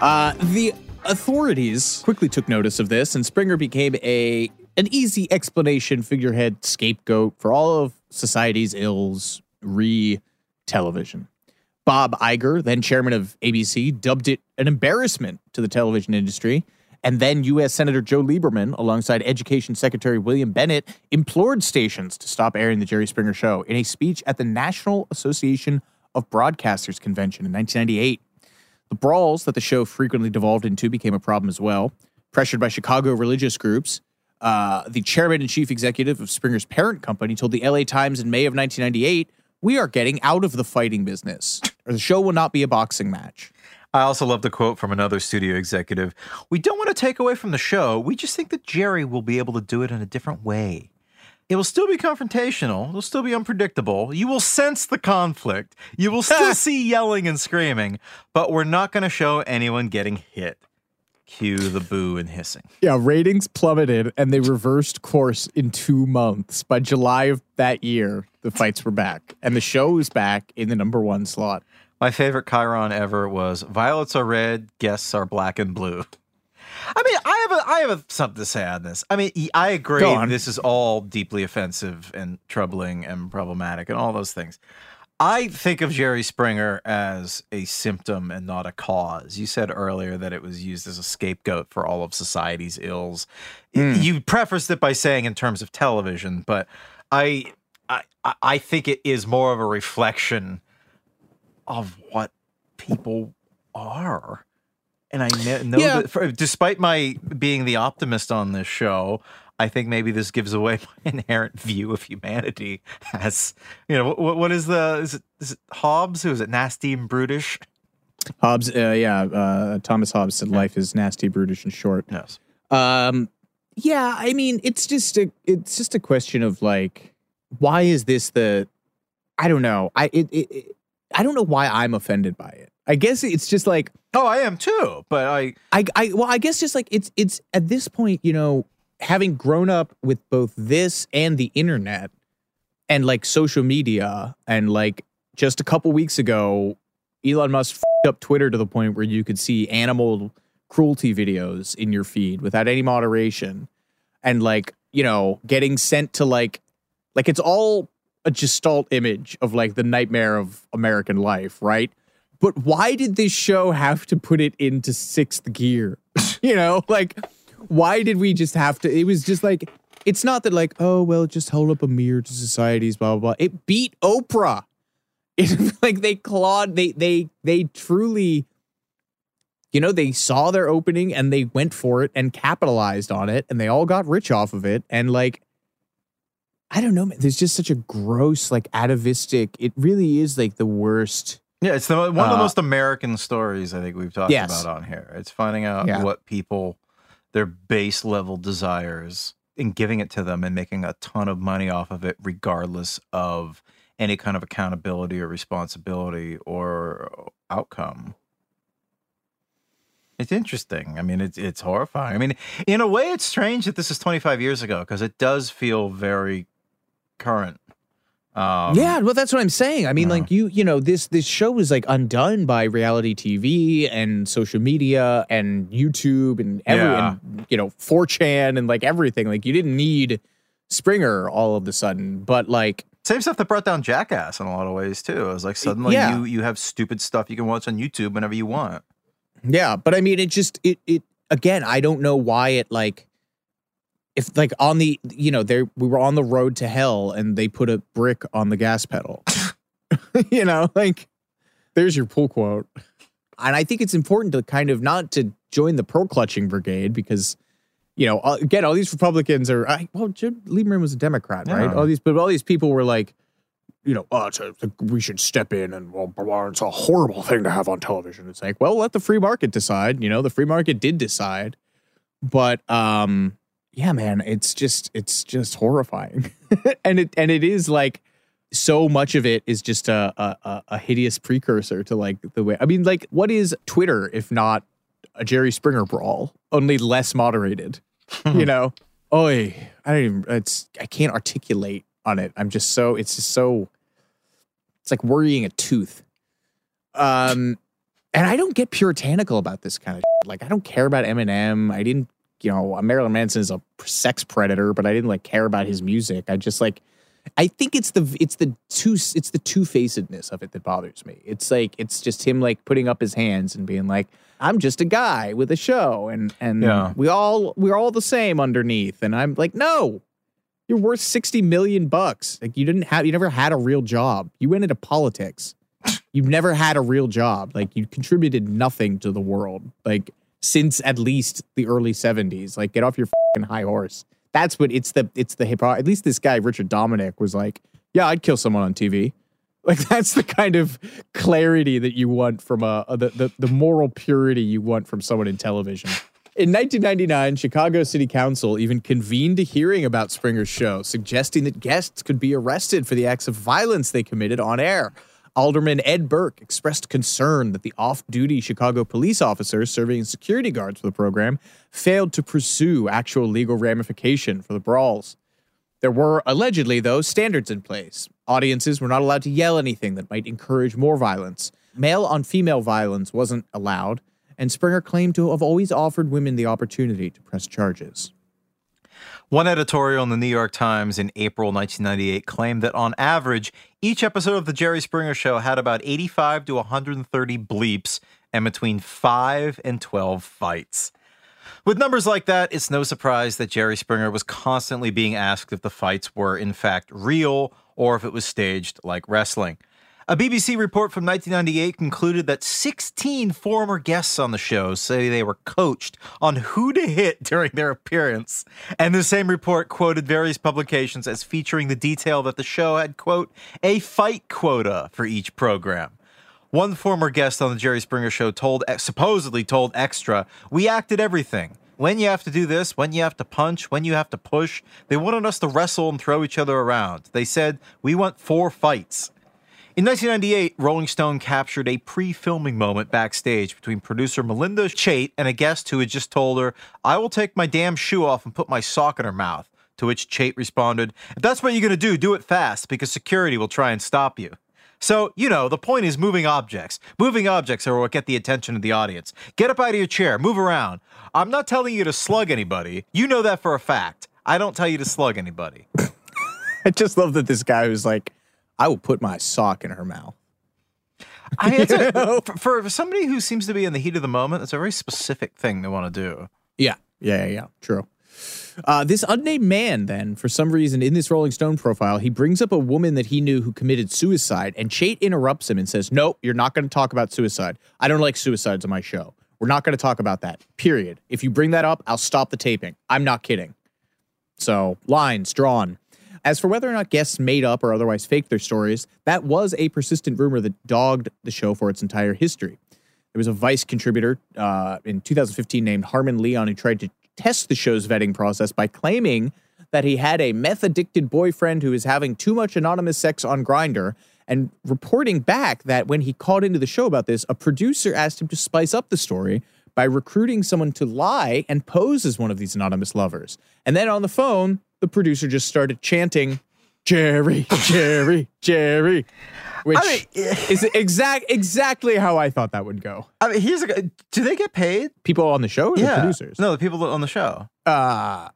Uh, the authorities quickly took notice of this, and Springer became a an easy explanation figurehead scapegoat for all of society's ills re television. Bob Iger, then chairman of ABC, dubbed it an embarrassment to the television industry. And then U.S. Senator Joe Lieberman, alongside Education Secretary William Bennett, implored stations to stop airing The Jerry Springer Show in a speech at the National Association of Broadcasters convention in 1998. The brawls that the show frequently devolved into became a problem as well. Pressured by Chicago religious groups, uh, the chairman and chief executive of Springer's parent company told the LA Times in May of 1998, We are getting out of the fighting business, or the show will not be a boxing match. I also love the quote from another studio executive We don't want to take away from the show. We just think that Jerry will be able to do it in a different way. It will still be confrontational. It'll still be unpredictable. You will sense the conflict. You will still see yelling and screaming, but we're not going to show anyone getting hit. Cue the boo and hissing. Yeah, ratings plummeted and they reversed course in two months. By July of that year, the fights were back, and the show was back in the number one slot. My favorite Chyron ever was violets are red, guests are black and blue. I mean, I have a I have a, something to say on this. I mean, I agree. This is all deeply offensive and troubling and problematic and all those things. I think of Jerry Springer as a symptom and not a cause. You said earlier that it was used as a scapegoat for all of society's ills. Mm. You prefaced it by saying in terms of television, but I I I think it is more of a reflection of what people are. And I know, know Yeah. that for, despite my being the optimist on this show, I think maybe this gives away my inherent view of humanity as, you know, what, what is the, is it, is it Hobbes? Who is it? Nasty and brutish? Hobbes, uh, yeah, uh, Thomas Hobbes said life is nasty, brutish, and short. Yes. Um, Yeah, I mean, it's just a it's just a question of like, why is this the? I don't know. I it, it, it I don't know why I'm offended by it. I guess it's just like, oh, I am too. But I, I, I well, I guess just like it's it's at this point, you know, having grown up with both this and the internet, and like social media, and like just a couple weeks ago, Elon Musk up Twitter to the point where you could see animal cruelty videos in your feed without any moderation and like you know getting sent to like like it's all a gestalt image of like the nightmare of american life right? But why did this show have to put it into sixth gear? You know like why did we just have to it was just like it's not that like oh well just hold up a mirror to society's blah blah blah. It beat oprah. It's like they clawed they they they truly you know, they saw their opening and they went for it and capitalized on it and they all got rich off of it. And like, I don't know, man, there's just such a gross, like atavistic, it really is like the worst. Yeah, it's the, one of the Uh, most American stories I think we've talked Yes. about on here. It's finding out Yeah. what people, their base level desires, and giving it to them and making a ton of money off of it, regardless of any kind of accountability or responsibility or outcome. It's interesting. I mean, it's it's horrifying. I mean, in a way, it's strange that this is 25 years ago because it does feel very current. Um, yeah, well, that's what I'm saying. I mean, like you, you know, this this show was like undone by reality TV and social media and YouTube and every, Yeah. and, you know, 4chan and like everything. Like you didn't need Springer all of a sudden, but like Same stuff that brought down Jackass in a lot of ways too. It was like suddenly Yeah. you you have stupid stuff you can watch on YouTube whenever you want. Yeah, but I mean, it just it it again. I don't know why it like if like on the you know there we were on the road to hell and they put a brick on the gas pedal. you know, like there's your pull quote. And I think it's important to kind of not to join the pearl clutching brigade because you know again all these Republicans are I, well Jim Lieberman was a Democrat right all these but all these people were like you know, oh, it's a, we should step in and well, blah, blah, it's a horrible thing to have on television. It's like, well, let the free market decide. You know, the free market did decide, but um, yeah, man, it's just it's just horrifying, and it and it is like so much of it is just a, a a- hideous precursor to like the way. I mean, like, what is Twitter if not a Jerry Springer brawl, only less moderated? you know, oi, I don't even. It's I can't articulate on it. I'm just so. It's just so. It's like worrying a tooth. Um, and I don't get puritanical about this kind of shit. like. I don't care about Eminem. I didn't, you know, Marilyn Manson is a sex predator, but I didn't like care about his music. I just like. I think it's the it's the two it's the two facedness of it that bothers me. It's like it's just him like putting up his hands and being like, "I'm just a guy with a show," and and Yeah. we all we're all the same underneath. And I'm like, no, you're worth 60 million bucks. Like you didn't have you never had a real job. You went into politics. You've never had a real job. Like you contributed nothing to the world. Like since at least the early 70s. Like get off your high horse. That's what it's the it's the hip hop. At least this guy Richard Dominick was like, "Yeah, I'd kill someone on TV." Like that's the kind of clarity that you want from a, a the, the the moral purity you want from someone in television. In 1999, Chicago City Council even convened a hearing about Springer's show, suggesting that guests could be arrested for the acts of violence they committed on air. Alderman Ed Burke expressed concern that the off duty Chicago police officers serving as security guards for the program failed to pursue actual legal ramification for the brawls. There were allegedly, though, standards in place. Audiences were not allowed to yell anything that might encourage more violence. Male on female violence wasn't allowed, and Springer claimed to have always offered women the opportunity to press charges. One editorial in the New York Times in April 1998 claimed that on average, each episode of The Jerry Springer Show had about 85 to 130 bleeps and between 5 and 12 fights. With numbers like that, it's no surprise that Jerry Springer was constantly being asked if the fights were in fact real or if it was staged like wrestling. A BBC report from 1998 concluded that 16 former guests on the show say they were coached on who to hit during their appearance. And the same report quoted various publications as featuring the detail that the show had, quote, a fight quota for each program. One former guest on the Jerry Springer show told supposedly told Extra, "We acted everything. when you have to do this, when you have to punch, when you have to push. They wanted us to wrestle and throw each other around. They said, we want four fights. In 1998, Rolling Stone captured a pre filming moment backstage between producer Melinda Chait and a guest who had just told her, I will take my damn shoe off and put my sock in her mouth. To which Chait responded, If that's what you're going to do, do it fast because security will try and stop you. So, you know, the point is moving objects. Moving objects are what get the attention of the audience. Get up out of your chair, move around. I'm not telling you to slug anybody. You know that for a fact. I don't tell you to slug anybody. I just love that this guy was like, I will put my sock in her mouth. I mean, a, for, for somebody who seems to be in the heat of the moment, it's a very specific thing they want to do. Yeah, yeah, yeah, yeah. True. Uh, this unnamed man, then, for some reason, in this Rolling Stone profile, he brings up a woman that he knew who committed suicide, and Chait interrupts him and says, Nope, you're not going to talk about suicide. I don't like suicides on my show. We're not going to talk about that. Period. If you bring that up, I'll stop the taping. I'm not kidding. So, lines drawn. As for whether or not guests made up or otherwise faked their stories, that was a persistent rumor that dogged the show for its entire history. There was a Vice contributor uh, in 2015 named Harmon Leon who tried to test the show's vetting process by claiming that he had a meth addicted boyfriend who was having too much anonymous sex on Grindr and reporting back that when he called into the show about this, a producer asked him to spice up the story by recruiting someone to lie and pose as one of these anonymous lovers. And then on the phone, the producer just started chanting, Jerry, Jerry, Jerry, which I mean, is exact exactly how I thought that would go. I mean, here's a. Do they get paid? People on the show or the producers? No, the people on the show. Uh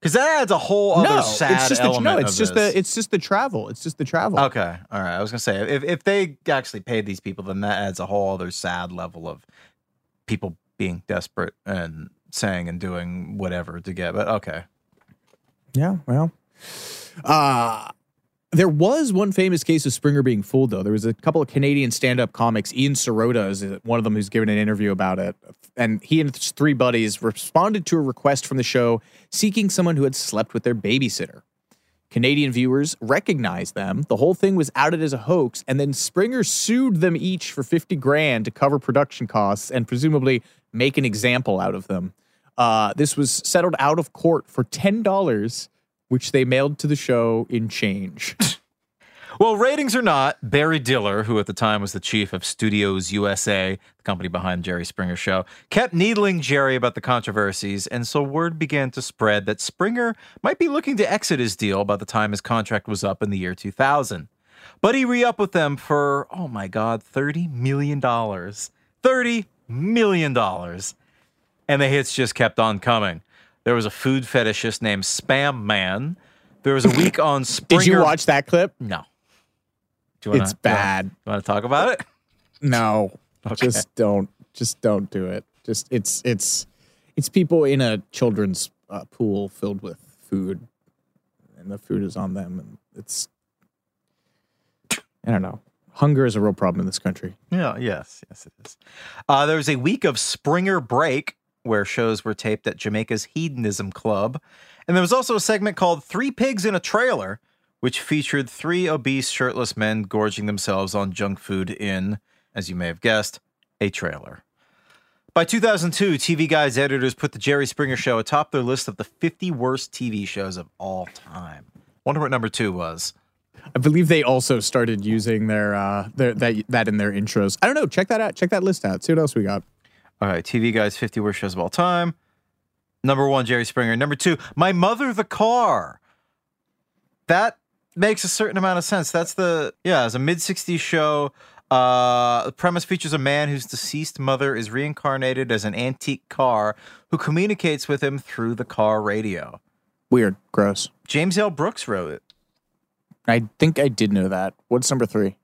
Because that adds a whole other no, sad it's just the, element. no, it's just this. the it's just the travel. It's just the travel. Okay, all right. I was gonna say if if they actually paid these people, then that adds a whole other sad level of people being desperate and saying and doing whatever to get. But okay, Yeah, well. Uh there was one famous case of Springer being fooled, though. There was a couple of Canadian stand-up comics. Ian Sirota is one of them who's given an interview about it, and he and his three buddies responded to a request from the show seeking someone who had slept with their babysitter. Canadian viewers recognized them. The whole thing was outed as a hoax, and then Springer sued them each for 50 grand to cover production costs and presumably make an example out of them. Uh, this was settled out of court for $10, which they mailed to the show in change. Well, ratings or not, Barry Diller, who at the time was the chief of Studios USA, the company behind Jerry Springer Show, kept needling Jerry about the controversies, and so word began to spread that Springer might be looking to exit his deal by the time his contract was up in the year 2000. But he re upped with them for, oh my God, $30 million. $30 million. And the hits just kept on coming. There was a food fetishist named Spam Man. There was a week on Springer. Did you watch that clip? No. Do you wanna, It's bad. You want to talk about it? No, Okay. just don't. Just don't do it. Just it's it's it's people in a children's uh, pool filled with food, and the food is on them, and it's I don't know. Hunger is a real problem in this country. Yeah, yes, yes, it is. Uh, there was a week of Springer Break where shows were taped at Jamaica's Hedonism Club. And there was also a segment called Three Pigs in a Trailer, which featured three obese, shirtless men gorging themselves on junk food in, as you may have guessed, a trailer. By 2002, TV Guide's editors put The Jerry Springer Show atop their list of the 50 worst TV shows of all time. Wonder what number two was. I believe they also started using their uh their that that in their intros. I don't know. Check that out. Check that list out. See what else we got. All right, TV Guide's 50 worst shows of all time. Number one, Jerry Springer. Number two, My Mother the Car. That makes a certain amount of sense. That's the, yeah, it's a mid 60s show. Uh, the premise features a man whose deceased mother is reincarnated as an antique car who communicates with him through the car radio. Weird. Gross. James L. Brooks wrote it. I think I did know that. What's number three?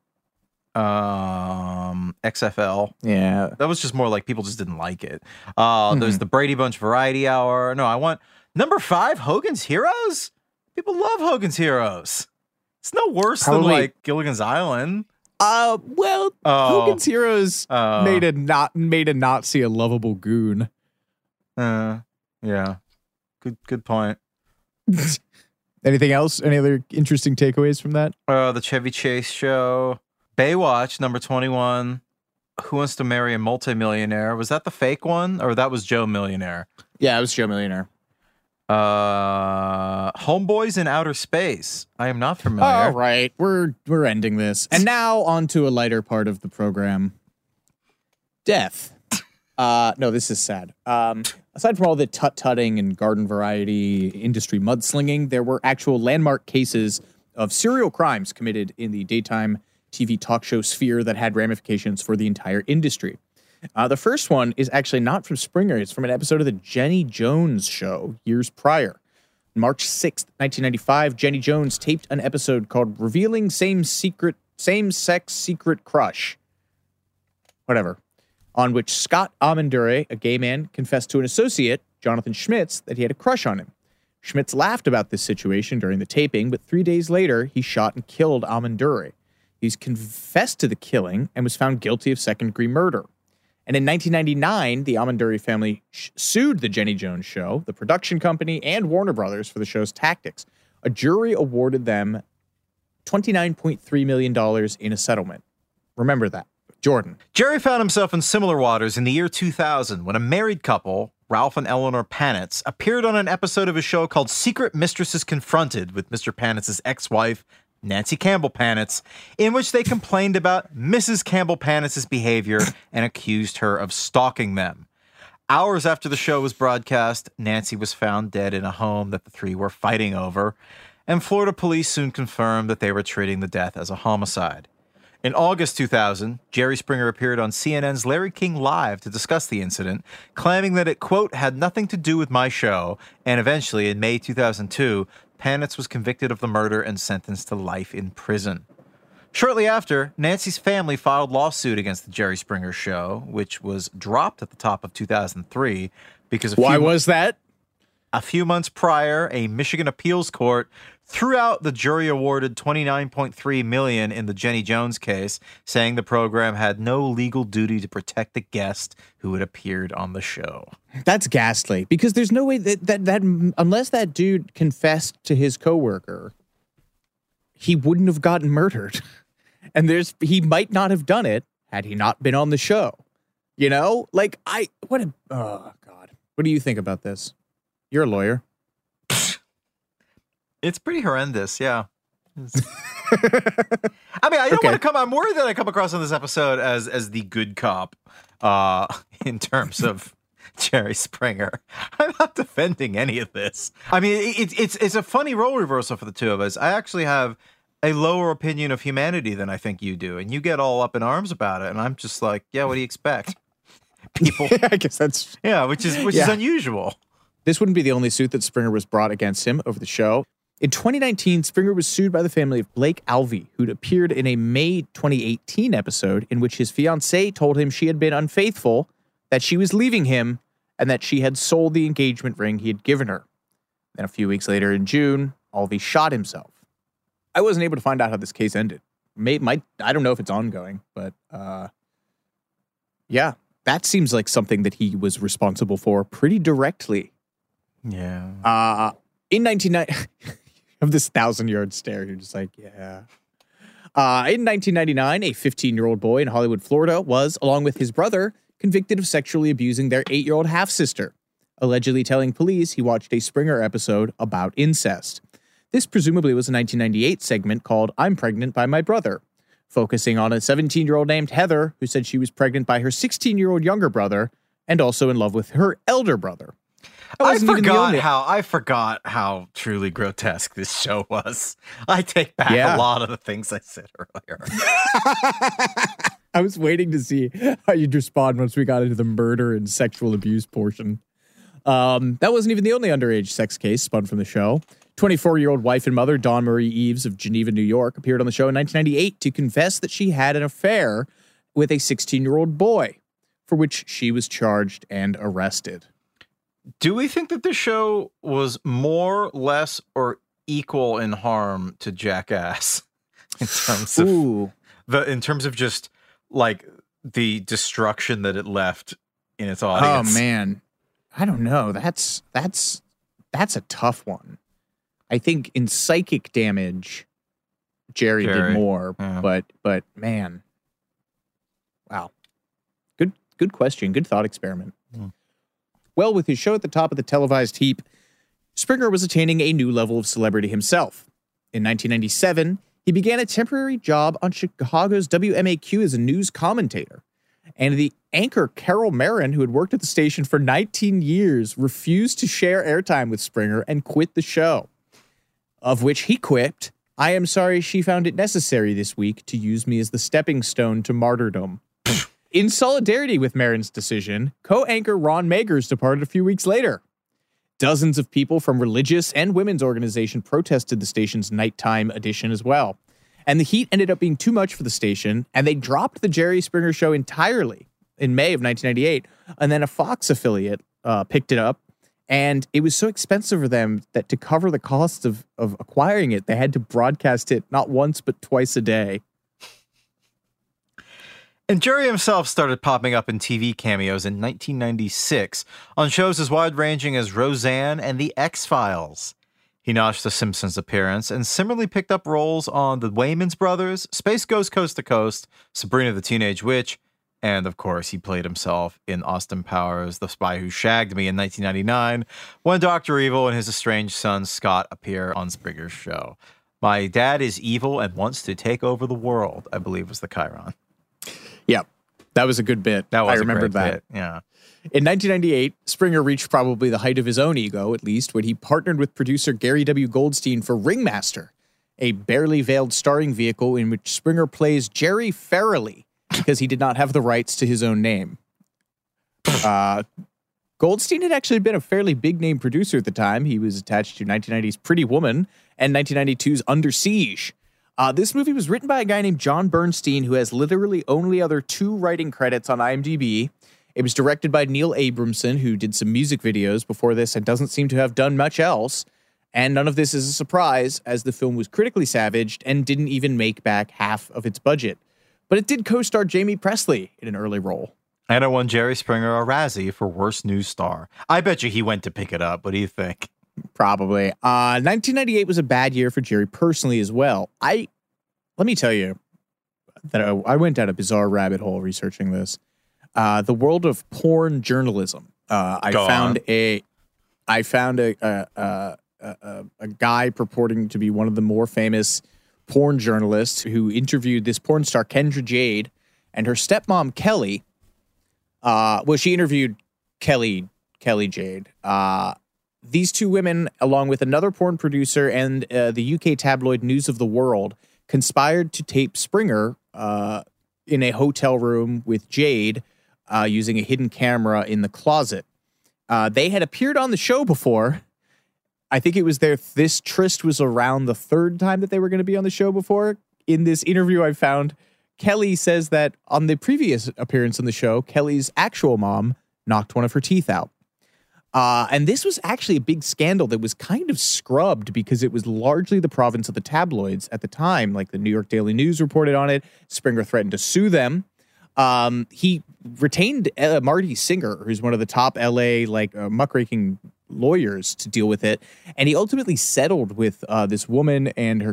Um, XFL. Yeah. That was just more like people just didn't like it. Uh, There's the Brady Bunch Variety Hour. No, I want number five, Hogan's Heroes. People love Hogan's Heroes. It's no worse Probably- than like Gilligan's Island. Uh, well, Oh. Hogan's Heroes Uh, made a not made a Nazi a lovable goon. Uh, yeah. Good, good point. Anything else? Any other interesting takeaways from that? Uh, the Chevy Chase Show. Baywatch, number 21. Who Wants to Marry a Multimillionaire. Was that the fake one, or that was Joe Millionaire? Yeah, it was Joe Millionaire. Uh, Homeboys in Outer Space. I am not familiar. All right, we're we're ending this, and now on to a lighter part of the program. Death. Uh, no, this is sad. Um, aside from all the tut tutting and garden variety industry mudslinging, there were actual landmark cases of serial crimes committed in the daytime TV talk show sphere that had ramifications for the entire industry. Uh, the first one is actually not from Springer, it's from an episode of the Jenny Jones show years prior. March 6th, 1995, Jenny Jones taped an episode called Revealing Same Secret Same Sex Secret Crush. Whatever. On which Scott Amedure, a gay man, confessed to an associate, Jonathan Schmitz, that he had a crush on him. Schmitz laughed about this situation during the taping, but three days later, he shot and killed Amedure. He's confessed to the killing and was found guilty of second degree murder. And in 1999, the Amedure family sh- sued the Jenny Jones show, the production company, and Warner Brothers for the show's tactics. A jury awarded them $29.3 million in a settlement. Remember that. Jordan. Jerry found himself in similar waters in the year 2000 when a married couple, Ralph and Eleanor Panitz, appeared on an episode of a show called Secret Mistresses Confronted with Mr. Panitz's ex wife, Nancy Campbell Panitz, in which they complained about Mrs. Campbell Panitz's behavior and accused her of stalking them. Hours after the show was broadcast, Nancy was found dead in a home that the three were fighting over, and Florida police soon confirmed that they were treating the death as a homicide. In August 2000, Jerry Springer appeared on CNN's Larry King Live to discuss the incident, claiming that it, quote, had nothing to do with my show, and eventually, in May 2002, Panitz was convicted of the murder and sentenced to life in prison. Shortly after, Nancy's family filed lawsuit against the Jerry Springer show, which was dropped at the top of 2003 because Why was that? A few months prior, a Michigan appeals court threw out the jury awarded 29.3 million in the Jenny Jones case, saying the program had no legal duty to protect the guest who had appeared on the show. That's ghastly because there's no way that that, that unless that dude confessed to his coworker, he wouldn't have gotten murdered. And there's he might not have done it had he not been on the show. You know? Like I what a oh god. What do you think about this? You're a lawyer. It's pretty horrendous, yeah. I mean, I don't Okay. want to come. I'm worried that I come across on this episode as as the good cop, uh, in terms of Jerry Springer. I'm not defending any of this. I mean, it, it, it's it's a funny role reversal for the two of us. I actually have a lower opinion of humanity than I think you do, and you get all up in arms about it, and I'm just like, yeah, what do you expect? People, I guess that's yeah, which is which is unusual. This wouldn't be the only suit that Springer was brought against him over the show. In 2019, Springer was sued by the family of Blake Alvey, who'd appeared in a May 2018 episode in which his fiancee told him she had been unfaithful, that she was leaving him, and that she had sold the engagement ring he had given her. Then a few weeks later in June, Alvey shot himself. I wasn't able to find out how this case ended. May, might, I don't know if it's ongoing, but uh, yeah, that seems like something that he was responsible for pretty directly. Yeah. Uh, in 1990, of this thousand yard stare, you're just like, yeah. Uh, in 1999, a 15 year old boy in Hollywood, Florida, was, along with his brother, convicted of sexually abusing their eight year old half sister, allegedly telling police he watched a Springer episode about incest. This presumably was a 1998 segment called I'm Pregnant by My Brother, focusing on a 17 year old named Heather who said she was pregnant by her 16 year old younger brother and also in love with her elder brother. I wasn't even the forgot how I forgot how truly grotesque this show was. I take back Yeah. a lot of the things I said earlier. I was waiting to see how you'd respond once we got into the murder and sexual abuse portion. Um, that wasn't even the only underage sex case spun from the show. 24 year old wife and mother Dawn Marie Eves of Geneva, New York, appeared on the show in 1998 to confess that she had an affair with a 16 year old boy, for which she was charged and arrested. Do we think that the show was more, less, or equal in harm to Jackass in terms of Ooh. the in terms of just like the destruction that it left in its oh, audience? Oh man, I don't know. That's that's that's a tough one. I think in psychic damage, Jerry, Jerry, did more, yeah. but but man, wow. good good question. Good thought experiment. Hmm. Well, with his show at the top of the televised heap, Springer was attaining a new level of celebrity himself. In 1997, he began a temporary job on Chicago's WMAQ as a news commentator. And the anchor Carol Marin, who had worked at the station for 19 years, refused to share airtime with Springer and quit the show. Of which he quipped, I am sorry she found it necessary this week to use me as the stepping stone to martyrdom. In solidarity with Marin's decision, co anchor Ron Magers departed a few weeks later. Dozens of people from religious and women's organizations protested the station's nighttime edition as well. And the heat ended up being too much for the station, and they dropped the Jerry Springer show entirely in May of 1998. And then a Fox affiliate uh, picked it up, and it was so expensive for them that to cover the cost of, of acquiring it, they had to broadcast it not once, but twice a day. And Jerry himself started popping up in TV cameos in 1996 on shows as wide ranging as Roseanne and The X Files. He notched The Simpsons appearance and similarly picked up roles on The Wayans Brothers, Space Ghost Coast to Coast, Sabrina the Teenage Witch, and of course, he played himself in Austin Powers' The Spy Who Shagged Me in 1999 when Dr. Evil and his estranged son Scott appear on Springer's show. My dad is evil and wants to take over the world, I believe was the Chyron. Yep. That was a good bit. That was I a remembered great that. bit, Yeah. In 1998, Springer reached probably the height of his own ego, at least, when he partnered with producer Gary W. Goldstein for Ringmaster, a barely veiled starring vehicle in which Springer plays Jerry Farrelly because he did not have the rights to his own name. Uh, Goldstein had actually been a fairly big name producer at the time. He was attached to 1990's Pretty Woman and 1992's Under Siege. Uh, this movie was written by a guy named John Bernstein, who has literally only other two writing credits on IMDb. It was directed by Neil Abramson, who did some music videos before this and doesn't seem to have done much else. And none of this is a surprise, as the film was critically savaged and didn't even make back half of its budget. But it did co star Jaime Pressly in an early role. And it won Jerry Springer a Razzie for Worst News Star. I bet you he went to pick it up. What do you think? Probably. Uh, 1998 was a bad year for Jerry personally as well. I let me tell you that I, I went down a bizarre rabbit hole researching this. Uh, the world of porn journalism. Uh, I found a, I found a a, a a a guy purporting to be one of the more famous porn journalists who interviewed this porn star Kendra Jade and her stepmom Kelly. Uh, well, she interviewed Kelly Kelly Jade. Uh, these two women, along with another porn producer and uh, the UK tabloid News of the World, conspired to tape Springer uh, in a hotel room with Jade uh, using a hidden camera in the closet. Uh, they had appeared on the show before. I think it was their this tryst was around the third time that they were going to be on the show before. In this interview, I found Kelly says that on the previous appearance on the show, Kelly's actual mom knocked one of her teeth out. Uh, and this was actually a big scandal that was kind of scrubbed because it was largely the province of the tabloids at the time. Like the New York Daily News reported on it. Springer threatened to sue them. Um, he retained uh, Marty Singer, who's one of the top LA like uh, muckraking lawyers, to deal with it, and he ultimately settled with uh, this woman and her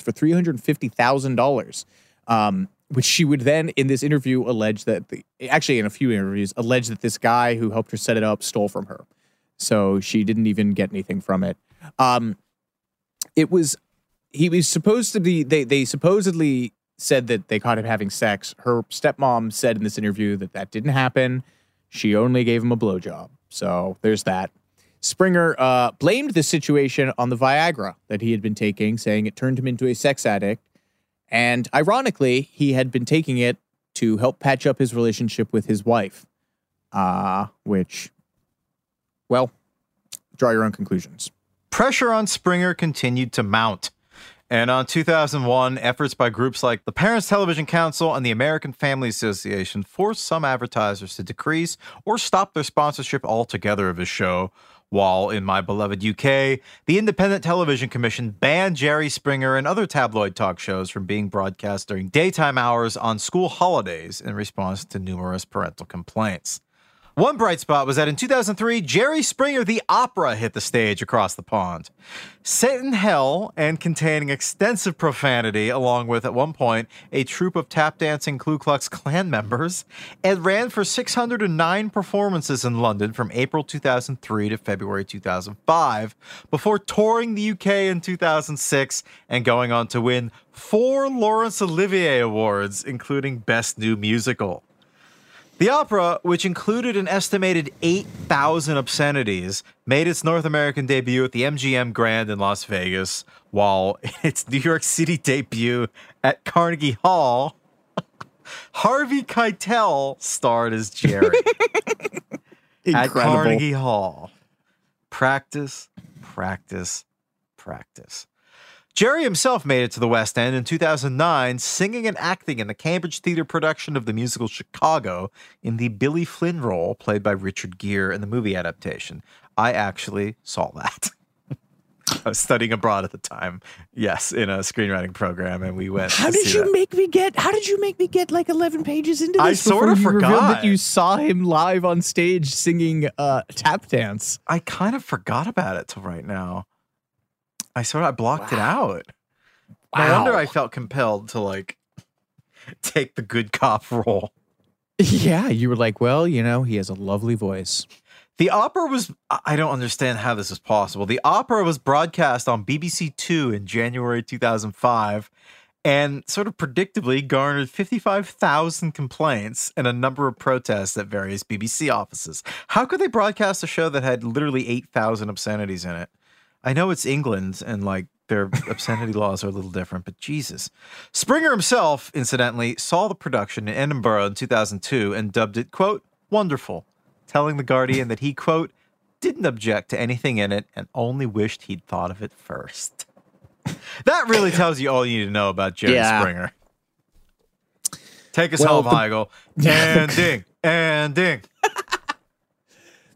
for fifty thousand dollars. Um, which she would then, in this interview, allege that the, actually in a few interviews, allege that this guy who helped her set it up stole from her. So she didn't even get anything from it. Um, it was he was supposed to be. They they supposedly said that they caught him having sex. Her stepmom said in this interview that that didn't happen. She only gave him a blowjob. So there's that. Springer uh, blamed the situation on the Viagra that he had been taking, saying it turned him into a sex addict. And ironically, he had been taking it to help patch up his relationship with his wife, uh, which, well, draw your own conclusions. Pressure on Springer continued to mount. And on 2001, efforts by groups like the Parents Television Council and the American Family Association forced some advertisers to decrease or stop their sponsorship altogether of his show. While in my beloved UK, the Independent Television Commission banned Jerry Springer and other tabloid talk shows from being broadcast during daytime hours on school holidays in response to numerous parental complaints. One bright spot was that in 2003, Jerry Springer the Opera hit the stage across the pond. Set in hell and containing extensive profanity, along with, at one point, a troupe of tap dancing Ku Klux Klan members, it ran for 609 performances in London from April 2003 to February 2005, before touring the UK in 2006 and going on to win four Laurence Olivier Awards, including Best New Musical. The opera, which included an estimated 8,000 obscenities, made its North American debut at the MGM Grand in Las Vegas, while its New York City debut at Carnegie Hall, Harvey Keitel starred as Jerry at Carnegie Hall. Practice, practice, practice. Jerry himself made it to the West End in 2009, singing and acting in the Cambridge Theatre production of the musical Chicago in the Billy Flynn role played by Richard Gere in the movie adaptation. I actually saw that. I was studying abroad at the time. Yes, in a screenwriting program, and we went. How to did you that. make me get? How did you make me get like eleven pages into this? I sort of forgot. that you saw him live on stage singing uh, tap dance. I kind of forgot about it till right now. I sort of I blocked it out. No wonder I felt compelled to like take the good cop role. Yeah, you were like, well, you know, he has a lovely voice. The opera was I don't understand how this is possible. The opera was broadcast on BBC 2 in January 2005 and sort of predictably garnered 55,000 complaints and a number of protests at various BBC offices. How could they broadcast a show that had literally 8,000 obscenities in it? I know it's England and like their obscenity laws are a little different, but Jesus. Springer himself, incidentally, saw the production in Edinburgh in 2002 and dubbed it, quote, wonderful, telling The Guardian that he, quote, didn't object to anything in it and only wished he'd thought of it first. That really tells you all you need to know about Jerry Yeah. Springer. Take us Well, home, the- Heigl. And ding, and ding.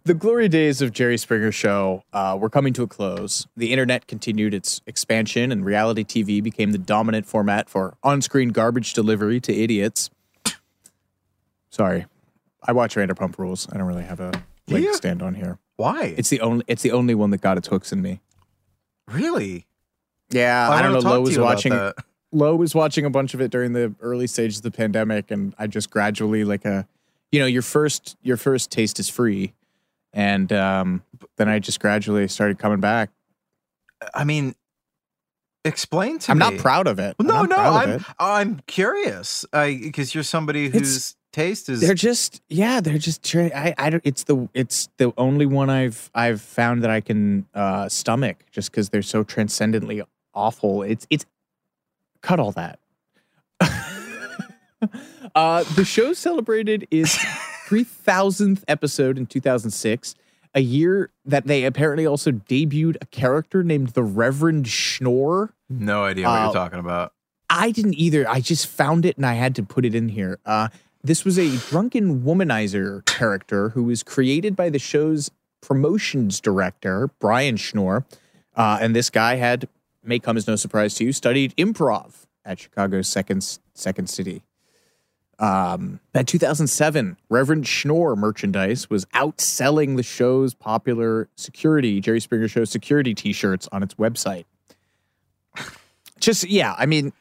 The glory days of Jerry Springer Show uh, were coming to a close. The internet continued its expansion, and reality TV became the dominant format for on screen garbage delivery to idiots. Sorry. I watch Vanderpump Rules. I don't really have a leg to stand on here. Why? It's the only it's the only one that got its hooks in me. Really? Yeah, I, don't know. wanna Lo was watching that. Lo was watching a bunch of it during the early stages of the pandemic, and I just gradually like a, you know, your first your first taste is free, and um, then I just gradually started coming back. I mean, explain to me. I'm not proud of it. Well, no, I'm no, I'm it. I'm curious because you're somebody whose taste is They're just yeah, they're just I I don't it's the it's the only one I've I've found that I can uh stomach just cuz they're so transcendently awful. It's it's cut all that. uh the show celebrated its 3000th episode in 2006, a year that they apparently also debuted a character named the Reverend Schnorr. no idea what Uh, you're talking about. I didn't either. I just found it and I had to put it in here. Uh, this was a drunken womanizer character who was created by the show's promotions director, Brian Schnorr. Uh, and this guy had, may come as no surprise to you, studied improv at Chicago's Second, Second City. Um, at 2007, Reverend Schnorr merchandise was outselling the show's popular security, Jerry Springer Show security t shirts on its website. Just, yeah, I mean,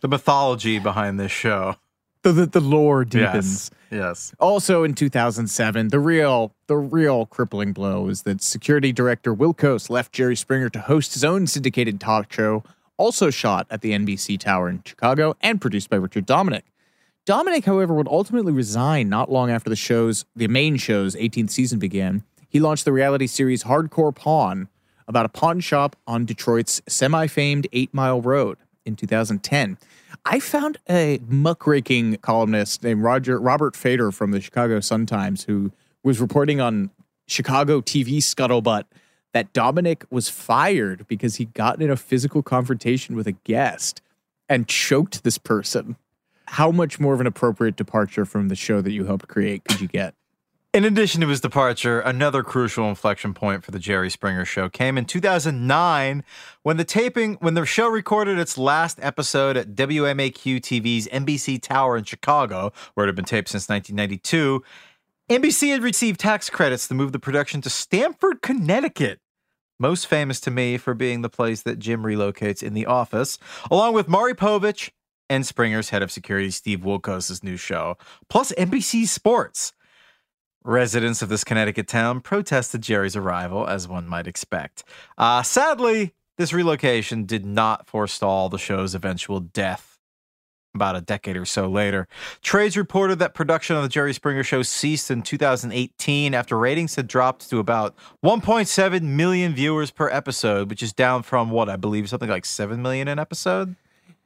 The mythology behind this show. the, the, the lore deepens. Yes. Yes. Also in 2007, the real the real crippling blow is that security director Wilkos left Jerry Springer to host his own syndicated talk show, also shot at the NBC Tower in Chicago and produced by Richard Dominick. Dominick, however, would ultimately resign not long after the show's the main show's 18th season began. He launched the reality series Hardcore Pawn about a pawn shop on Detroit's semi-famed 8 Mile Road in 2010. I found a muckraking columnist named Roger Robert Feder from the Chicago Sun-Times who was reporting on Chicago TV scuttlebutt that Dominick was fired because he got in a physical confrontation with a guest and choked this person. How much more of an appropriate departure from the show that you helped create could you get? In addition to his departure, another crucial inflection point for the Jerry Springer show came in 2009 when the taping when the show recorded its last episode at WMAQ TV's NBC Tower in Chicago, where it had been taped since 1992. NBC had received tax credits to move the production to Stamford, Connecticut. Most famous to me for being the place that Jim relocates in The Office, along with Maury Povich and Springer's head of security, Steve Wilkos' new show, plus NBC Sports. Residents of this Connecticut town protested Jerry's arrival, as one might expect. Uh, sadly, this relocation did not forestall the show's eventual death about a decade or so later. Trades reported that production of the Jerry Springer Show ceased in 2018 after ratings had dropped to about 1.7 million viewers per episode, which is down from what I believe something like 7 million an episode.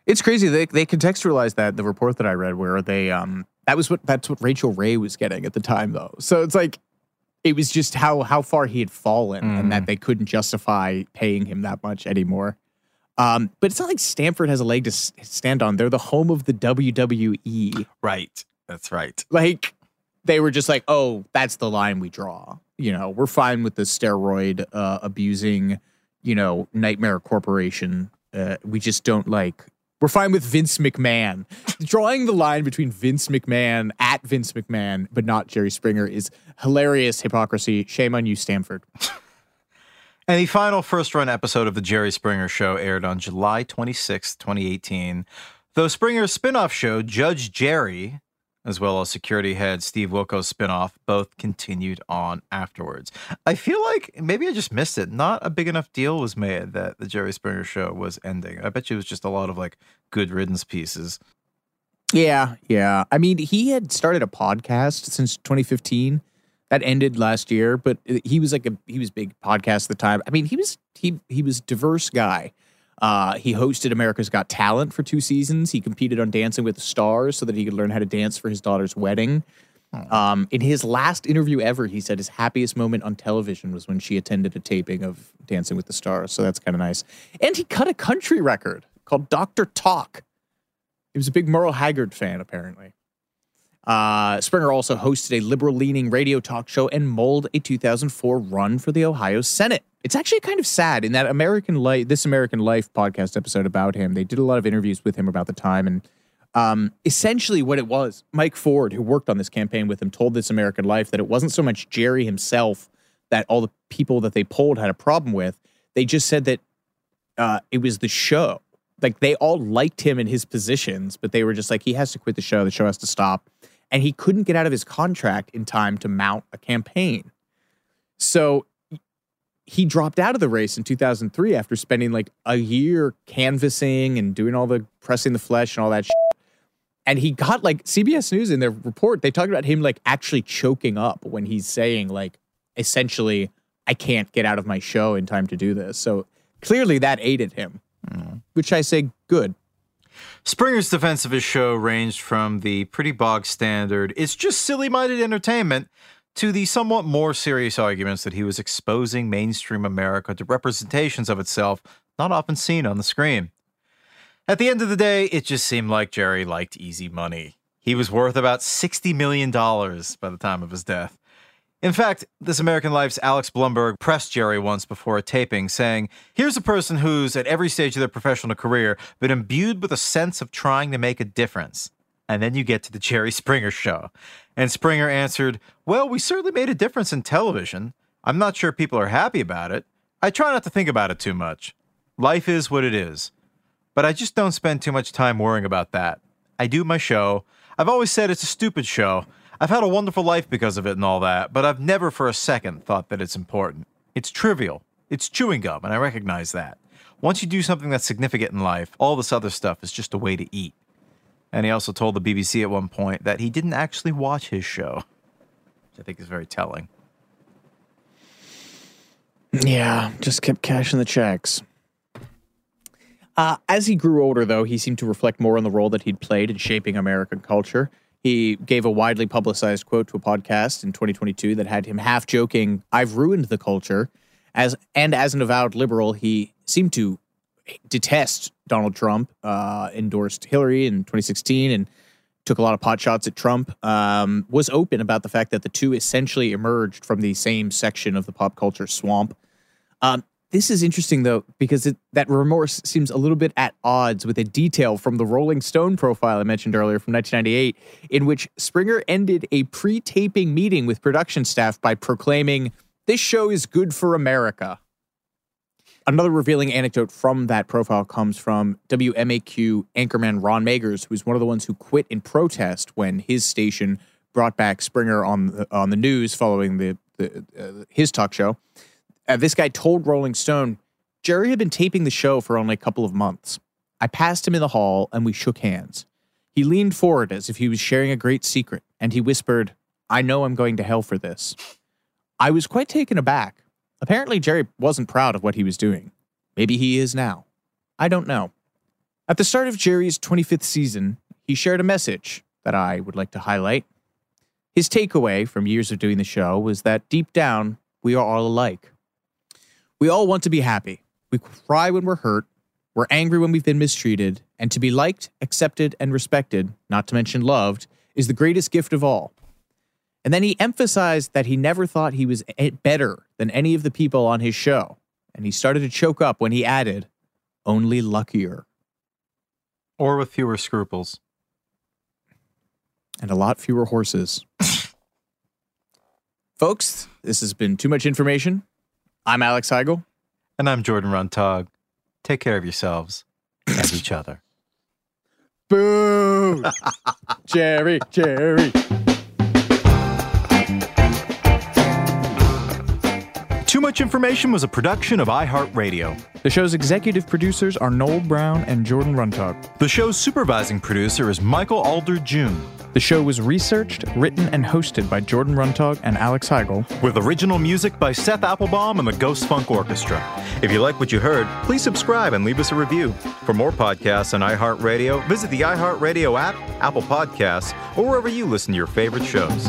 It's crazy. They they contextualized that the report that I read where they um that was what that's what Rachael Ray was getting at the time though. So it's like it was just how how far he had fallen mm. and that they couldn't justify paying him that much anymore. Um, but it's not like Stamford has a leg to stand on. They're the home of the WWE. Right. That's right. Like they were just like, oh, that's the line we draw. You know, we're fine with the steroid uh, abusing, you know, Nightmare Corporation. Uh, we just don't like. We're fine with Vince McMahon. Drawing the line between Vince McMahon at Vince McMahon, but not Jerry Springer, is hilarious hypocrisy. Shame on you, Stamford. And the final first run episode of The Jerry Springer Show aired on July 26, 2018. Though Springer's spin off show, Judge Jerry, as well as security head Steve Wilkos' spinoff, both continued on afterwards. I feel like maybe I just missed it. Not a big enough deal was made that the Jerry Springer show was ending. I bet you it was just a lot of like good riddance pieces. Yeah, yeah. I mean, he had started a podcast since 2015 that ended last year, but he was like a he was big podcast at the time. I mean, he was he he was diverse guy. Uh, he hosted America's Got Talent for two seasons. He competed on Dancing with the Stars so that he could learn how to dance for his daughter's wedding. Um, in his last interview ever, he said his happiest moment on television was when she attended a taping of Dancing with the Stars. So that's kind of nice. And he cut a country record called Doctor Talk. He was a big Merle Haggard fan, apparently. Uh, Springer also hosted a liberal leaning radio talk show and mulled a 2004 run for the Ohio Senate. It's actually kind of sad in that American Life, this American Life podcast episode about him. They did a lot of interviews with him about the time. And um, essentially, what it was, Mike Ford, who worked on this campaign with him, told This American Life that it wasn't so much Jerry himself that all the people that they polled had a problem with. They just said that uh, it was the show. Like they all liked him in his positions, but they were just like, he has to quit the show. The show has to stop and he couldn't get out of his contract in time to mount a campaign. So he dropped out of the race in 2003 after spending like a year canvassing and doing all the pressing the flesh and all that shit. And he got like CBS News in their report, they talked about him like actually choking up when he's saying, like, essentially, I can't get out of my show in time to do this. So clearly that aided him, mm. which I say good. Springer's defense of his show ranged from the pretty bog standard, it's just silly minded entertainment, to the somewhat more serious arguments that he was exposing mainstream America to representations of itself not often seen on the screen. At the end of the day, it just seemed like Jerry liked easy money. He was worth about $60 million by the time of his death. In fact, This American Life's Alex Blumberg pressed Jerry once before a taping, saying, Here's a person who's, at every stage of their professional career, been imbued with a sense of trying to make a difference. And then you get to the Jerry Springer show. And Springer answered, Well, we certainly made a difference in television. I'm not sure people are happy about it. I try not to think about it too much. Life is what it is. But I just don't spend too much time worrying about that. I do my show. I've always said it's a stupid show I've had a wonderful life because of it and all that, but I've never for a second thought that it's important. It's trivial. It's chewing gum, and I recognize that. Once you do something that's significant in life, all this other stuff is just a way to eat. And he also told the BBC at one point that he didn't actually watch his show, which I think is very telling. Yeah, just kept cashing the checks. Uh, as he grew older, though, he seemed to reflect more on the role that he'd played in shaping American culture. He gave a widely publicized quote to a podcast in 2022 that had him half joking, "I've ruined the culture." As and as an avowed liberal, he seemed to detest Donald Trump, uh, endorsed Hillary in 2016, and took a lot of pot shots at Trump. Um, was open about the fact that the two essentially emerged from the same section of the pop culture swamp. Um, This is interesting though, because it, that remorse seems a little bit at odds with a detail from the Rolling Stone profile I mentioned earlier from 1998, in which Springer ended a pre taping meeting with production staff by proclaiming, This show is good for America. Another revealing anecdote from that profile comes from WMAQ anchorman Ron Magers, who's one of the ones who quit in protest when his station brought back Springer on the, on the news following the, the uh, his talk show. Uh, this guy told Rolling Stone, Jerry had been taping the show for only a couple of months. I passed him in the hall and we shook hands. He leaned forward as if he was sharing a great secret, and he whispered, I know I'm going to hell for this. I was quite taken aback. Apparently, Jerry wasn't proud of what he was doing. Maybe he is now. I don't know. At the start of Jerry's 25th season, he shared a message that I would like to highlight. His takeaway from years of doing the show was that deep down, we are all alike. We all want to be happy. We cry when we're hurt. We're angry when we've been mistreated. And to be liked, accepted, and respected, not to mention loved, is the greatest gift of all. And then he emphasized that he never thought he was better than any of the people on his show. And he started to choke up when he added, only luckier. Or with fewer scruples. And a lot fewer horses. Folks, this has been too much information. I'm Alex Heigl. And I'm Jordan Runtagh. Take care of yourselves and each other. Boo! Jerry, Jerry. Much Information was a production of iHeartRadio. The show's executive producers are Noel Brown and Jordan Runtagh. The show's supervising producer is Michael Alder June. The show was researched, written, and hosted by Jordan Runtagh and Alex Heigl. With original music by Seth Applebaum and the Ghost Funk Orchestra. If you like what you heard, please subscribe and leave us a review. For more podcasts on iHeartRadio, visit the iHeartRadio app, Apple Podcasts, or wherever you listen to your favorite shows.